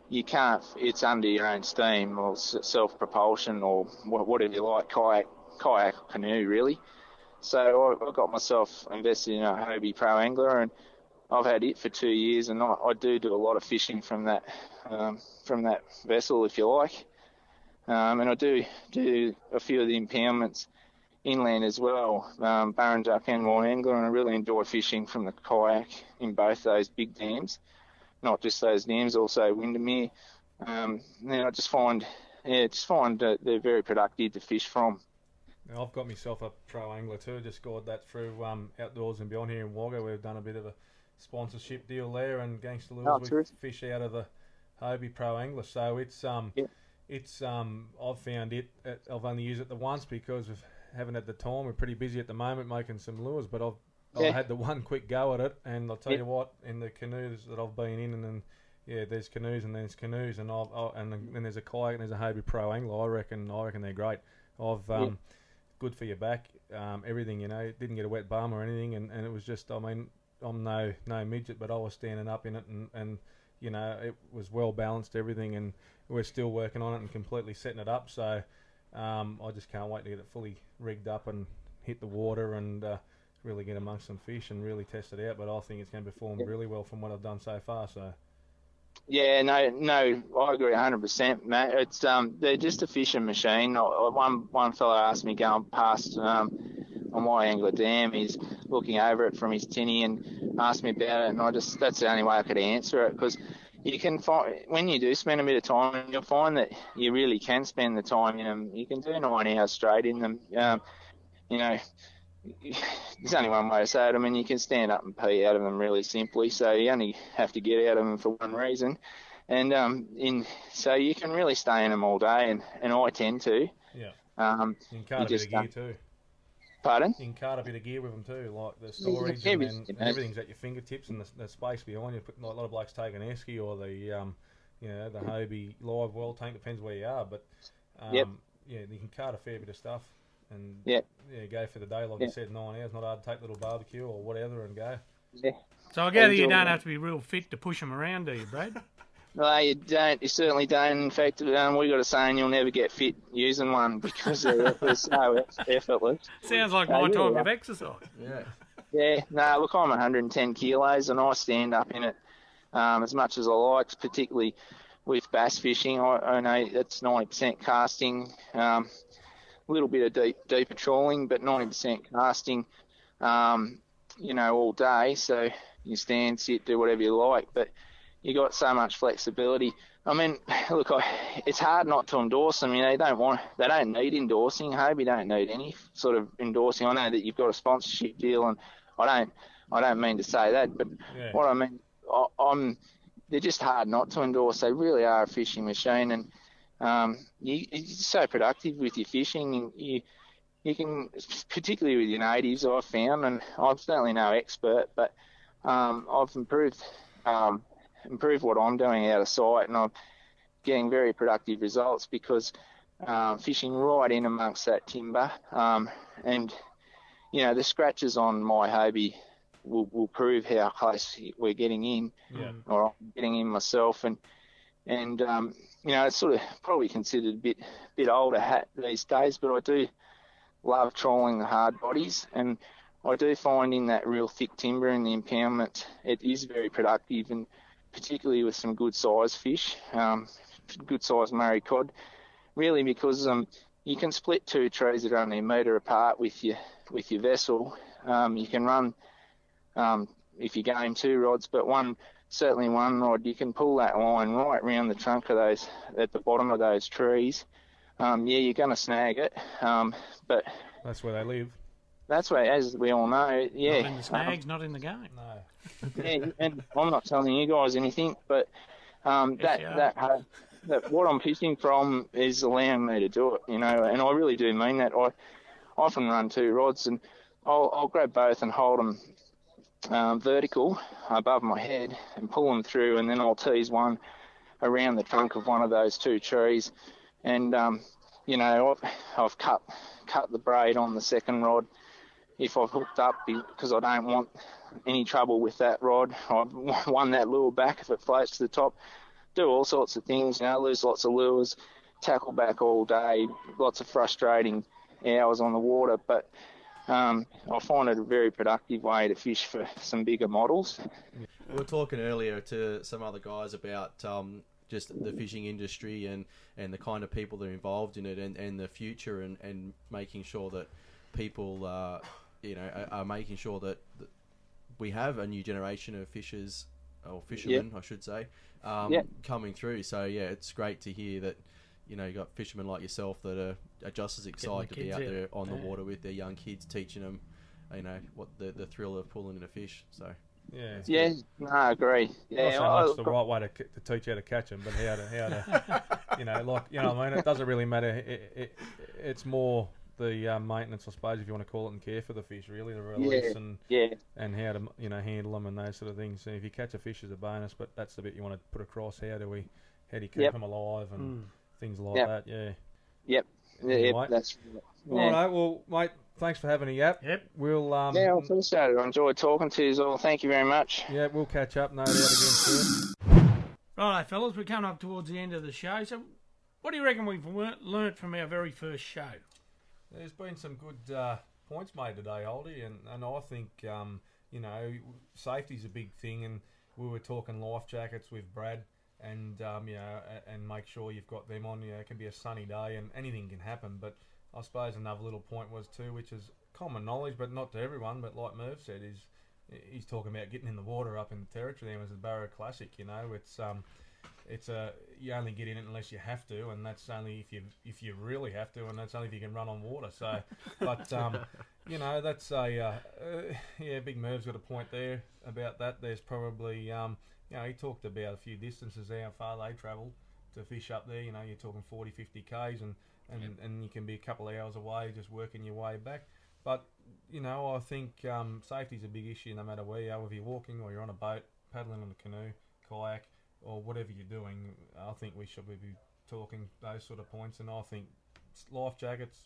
you can't. It's under your own steam or self propulsion or whatever you like, kayak, kayak, canoe, really. So I, I got myself invested in a Hobie Pro Angler, and I've had it for two years, and I, I do do a lot of fishing from that um, from that vessel, if you like. Um, and I do do a few of the impoundments inland as well, um, Burrendong and Wyangala, and I really enjoy fishing from the kayak in both those big dams, not just those dams, also Windamere. Um, and I just find, yeah, just find that they're very productive to fish from. Now, I've got myself a pro angler too. Just scored that through um, Outdoors and Beyond here in Wagga. We've done a bit of a sponsorship deal there, and Gangster Lures Oh, we terrific. fish out of the Hobie Pro Angler. So it's um, it's um, I've found it. uh, I've only used it the once because of haven't had the time. We're pretty busy at the moment making some lures, but I've Yeah. I had the one quick go at it, and I'll tell you what, in the canoes that I've been in, and then yeah, there's canoes and there's canoes, and I've I, and then there's a kayak and there's a Hobie Pro angler. I reckon I reckon they're great. I've um, good for your back, um, everything. You know, didn't get a wet bum or anything, and, and it was just I mean I'm no no midget, but I was standing up in it, and and you know it was well balanced everything, and we're still working on it and completely setting it up. So um, I just can't wait to get it fully rigged up and hit the water and uh, really get amongst some fish and really test it out. But I think it's going to perform really well from what I've done so far. So Yeah, no, no, I agree 100%, mate. It's um, they're just a fishing machine. One one fellow asked me going past um, on my angler dam, he's looking over it from his tinny and asked me about it, and I just that's the only way I could answer it because you can find when you do spend a bit of time, you'll find that you really can spend the time in them. You can do nine hours straight in them. Um, you know, there's only one way to say it. I mean, you can stand up and pee out of them really simply. So you only have to get out of them for one reason, and um, in so you can really stay in them all day, and, and I tend to. yeah, Um, you can cart a bit just of gear too. Pardon? You can cart a bit of gear with them too, like the storage yeah, and, then, and everything's at your fingertips and the, the space behind you. Like, a lot of blokes take an esky or the um, you know, the Hobie live well tank. Depends where you are, but um, Yep. yeah, you can cart a fair bit of stuff and Yep. yeah, go for the day. Like Yeah. you said, nine hours. Not hard to take a little barbecue or whatever and go. Yeah. So I gather you don't it. have to be real fit to push them around, do you, Brad? No, you don't. You certainly don't. In fact, um, we got a saying you'll never get fit using one because they're, they're so effortless. Sounds like Uh, my yeah, time yeah. of exercise. Yeah. Yeah, no, look, I'm 110 kilos and I stand up in it um, as much as I like, particularly with bass fishing. I, I know that's 90% casting, um, a little bit of deep, deeper trawling, but 90% casting, um, you know, all day. So you stand, sit, do whatever you like, but you got so much flexibility. I mean, look, I, it's hard not to endorse them. You know, they don't want, they don't need endorsing. Hobie don't need any sort of endorsing. I know that you've got a sponsorship deal, and I don't, I don't mean to say that, but Yeah. what I mean, I, I'm, they're just hard not to endorse. They really are a fishing machine, and um, you, you're so productive with your fishing. And you, you can, particularly with your natives, I've found, and I'm certainly no expert, but um, I've improved, um, improved what I'm doing out of sight, and I'm getting very productive results because um, fishing right in amongst that timber, um, and you know the scratches on my Hobie will, will prove how close we're getting in, Yeah. or I'm getting in myself, and and um, you know it's sort of probably considered a bit bit older hat these days, but I do love trawling the hard bodies, and I do find in that real thick timber in the impoundment, it is very productive, and particularly with some good size fish, um, good size Murray cod, really because um, you can split two trees that are only a metre apart with your with your vessel. Um, you can run um, if you're going two rods, but one certainly one rod you can pull that line right round the trunk of those at the bottom of those trees. Um, yeah, you're going to snag it, um, but That's where they live. That's where, as we all know, yeah. Not in the snags, not in the game. No. yeah, and I'm not telling you guys anything, but um, that you that uh, that what I'm fishing from is allowing me to do it, you know, and I really do mean that. I often run two rods, and I'll I'll grab both and hold them um, vertical above my head and pull them through, and then I'll tease one around the trunk of one of those two trees, and um, you know I've, I've cut cut the braid on the second rod if I've hooked up because I don't want any trouble with that rod. I've won that lure back if it floats to the top. Do all sorts of things, you know, lose lots of lures, tackle back all day, lots of frustrating hours on the water, but um, I find it a very productive way to fish for some bigger models. We were talking earlier to some other guys about um, just the fishing industry and, and the kind of people that are involved in it and, and the future and, and making sure that people uh, you know are, are making sure that, that we have a new generation of fishers or fishermen I should say um, Yeah. coming through so yeah it's great to hear that you know you got fishermen like yourself that are, are just as excited to be out out. there on the Yeah. water with their young kids teaching them you know what the, the thrill of pulling in a fish so Yeah. Yeah, no, I agree. Yeah, Not so I- much the right way to, c- to teach how to catch them, but how to how to you know like you know what I mean it doesn't really matter. It, it, it's more the uh, maintenance, I suppose, if you want to call it, and care for the fish, really, the release Yeah, and yeah. and how to you know handle them and those sort of things. So if you catch a fish as a bonus, but that's the bit you want to put across. How do we, how do you keep Yep. them alive and Mm. things like Yep. that? Yeah. Yep. Yeah, Anyway. yep, that's All right, well, mate, thanks for having a yap. Yep. We'll um. yeah, I appreciate it. I enjoyed talking to you all. Thank you very much. Yeah, we'll catch up, no doubt again soon. Right, fellas, we're coming up towards the end of the show. So, what do you reckon we've learnt, learnt from our very first show? There's been some good uh, points made today, Oldie, and, and I think um, you know safety's a big thing, and we were talking life jackets with Brad, and um, you know, and make sure you've got them on. You know, it can be a sunny day, and anything can happen. But I suppose another little point was too, which is common knowledge, but not to everyone. But like Merv said, is he's talking about getting in the water up in the territory. There was the Barra Classic. You know, it's um, it's a you only get in it unless you have to, and that's only if you if you really have to, and that's only if you can run on water. So, but um, you know that's a uh, uh, yeah. Big Merv's got a point there about that. There's probably um, you know he talked about a few distances how far they travel to fish up there. You know you're talking 40, 50 k's, and and, and you can be a couple of hours away just working your way back. But you know I think um, safety's a big issue no matter where you are, whether you're walking or you're on a boat, paddling on a canoe, kayak or whatever you're doing, I think we should be talking those sort of points. And I think life jackets,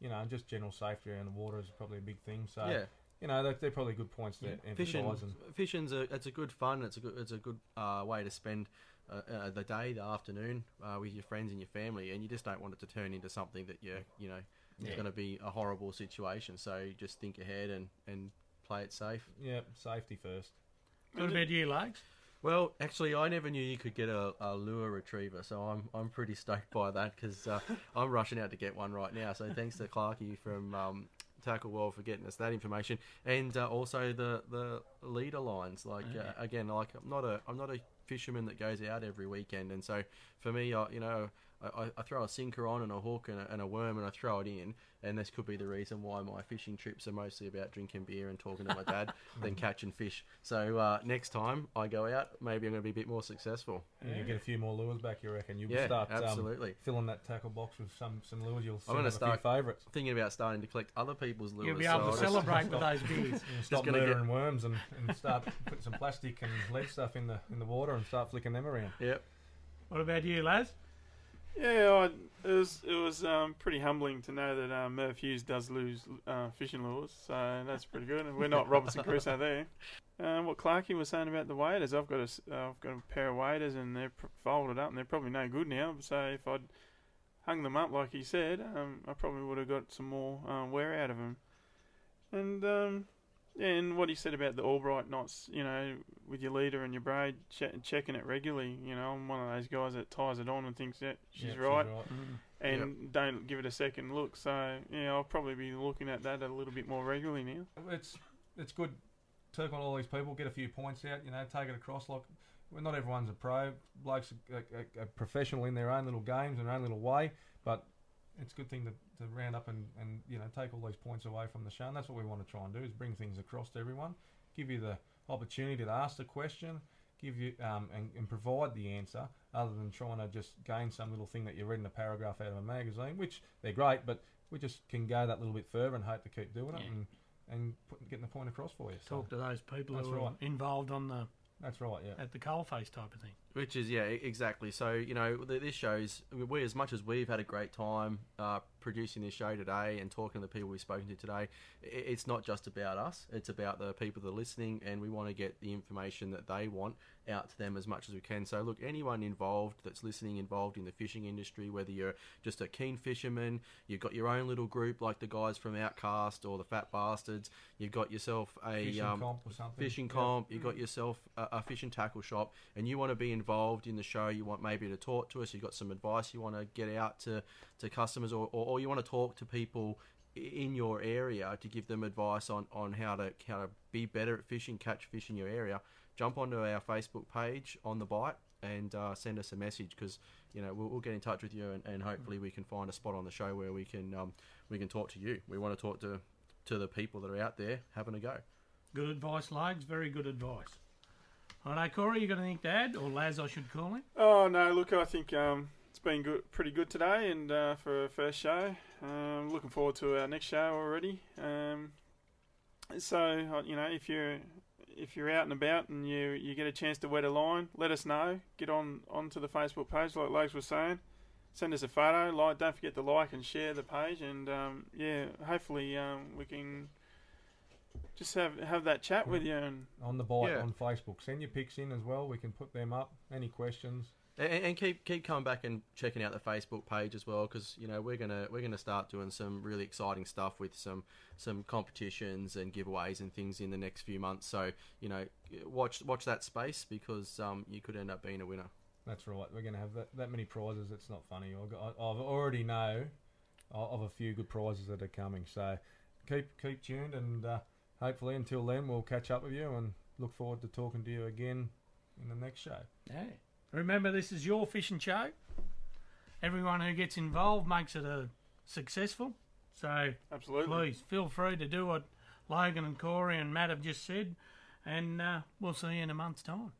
you know, and just general safety around the water is probably a big thing. So, Yeah. you know, they're, they're probably good points to Fishing, emphasise. And fishing's a it's a good fun. It's a good it's a good uh, way to spend uh, uh, the day, the afternoon uh, with your friends and your family, and you just don't want it to turn into something that you you know Yeah. is going to be a horrible situation. So just think ahead and and play it safe. yeah, safety first. What about you, Legs? Well, actually, I never knew you could get a, a lure retriever, so I'm I'm pretty stoked by that because uh, I'm rushing out to get one right now. So thanks to Clarkie from um, Tackle World for getting us that information, and uh, also the the leader lines. Like Yeah. uh, again, like I'm not a I'm not a fisherman that goes out every weekend, and so for me, I, you know. I, I- I throw a sinker on and a hook and a, and a worm and I throw it in, and this could be the reason why my fishing trips are mostly about drinking beer and talking to my dad than catching fish. So uh, next time I go out, maybe I'm going to be a bit more successful. Yeah. You get a few more lures back, you reckon? You'll Yeah, start um, absolutely. filling that tackle box with some, some lures. You'll I'm going to soon have a few start favourites. thinking about starting to collect other people's lures. You'll be able so to I'll just- celebrate with those beers. Yeah, Just stop gonna murdering get- worms and, and start putting some plastic and lead stuff in the in the water and start flicking them around. Yep. What about you, Laz? Yeah, I, it was it was um, pretty humbling to know that um, Merv Hughes does lose uh, fishing lures, so that's pretty good. And we're not Robinson Crusoe there. Um, what Clarkie was saying about the waders, I've got a uh, I've got a pair of waders and they're pr- folded up and they're probably no good now. So if I'd hung them up like he said, um, I probably would have got some more um, wear out of them. And um, and what he said about the Albright knots, you know, with your leader and your braid, che- checking it regularly. You know, I'm one of those guys that ties it on and thinks that she's Yep, she's right, right. Mm. and don't give it a second look. So yeah, I'll probably be looking at that a little bit more regularly now. It's it's good. Talk on all these people, get a few points out. You know, take it across. Like, well, not everyone's a pro. Blokes are, are, are professional in their own little games and their own little way. But it's a good thing to, to round up and, and you know take all these points away from the show. And that's what we want to try and do is bring things across to everyone, give you the opportunity to ask the question, give you um, and, and provide the answer, other than trying to just gain some little thing that you read in a paragraph out of a magazine, which they're great, but we just can go that little bit further and hope to keep doing it Yeah. and and put, getting the point across for you. So Talk to those people That's who right. are involved on the That's right. Yeah. at the coalface type of thing. Which is yeah, exactly. So you know, this shows we as much as we've had a great time uh, producing this show today and talking to the people we've spoken to today. It's not just about us; it's about the people that are listening, and we want to get the information that they want out to them as much as we can. So look, anyone involved that's listening, involved in the fishing industry, whether you're just a keen fisherman, you've got your own little group like the guys from Outcast or the Fat Bastards, you've got yourself a Fishing um, comp or something. fishing Yeah. comp, you've got yourself a, a fishing tackle shop, and you want to be involved in the show. You want maybe to talk to us. You've got some advice you want to get out to, to customers, or, or, or you want to talk to people in your area to give them advice on, on how to how to be better at fishing, catch fish in your area. Jump onto our Facebook page on the bite and uh, send us a message because you know we'll, we'll get in touch with you and, and hopefully we can find a spot on the show where we can um, we can talk to you. We want to talk to to the people that are out there having a go. Good advice, Legs. Very good advice. All right, Corey, you got anything to add? Or Laz, I should call him? Oh no, look, I think um, it's been good, pretty good today, and uh, for a first show, um, looking forward to our next show already. Um, so uh, you know, if you're if you're out and about and you you get a chance to wet a line, let us know. Get on onto the Facebook page, like Legs was saying. Send us a photo. Like, don't forget to like and share the page, and um, yeah, hopefully um, we can just have have that chat with you and on the bite Yeah. on Facebook. Send your pics in as well. We can put them up. Any questions? And, and keep keep coming back and checking out the Facebook page as well because you know we're gonna we're gonna start doing some really exciting stuff with some some competitions and giveaways and things in the next few months. So you know watch watch that space because um, you could end up being a winner. That's right. We're going to have that, that many prizes. It's not funny. I've, got, I- I've already know of a few good prizes that are coming. So keep keep tuned, and uh, hopefully until then we'll catch up with you and look forward to talking to you again in the next show. Yeah. Remember, this is your fishing show. Everyone who gets involved makes it a successful. So Absolutely. please feel free to do what Logan and Corey and Matt have just said, and uh, we'll see you in a month's time.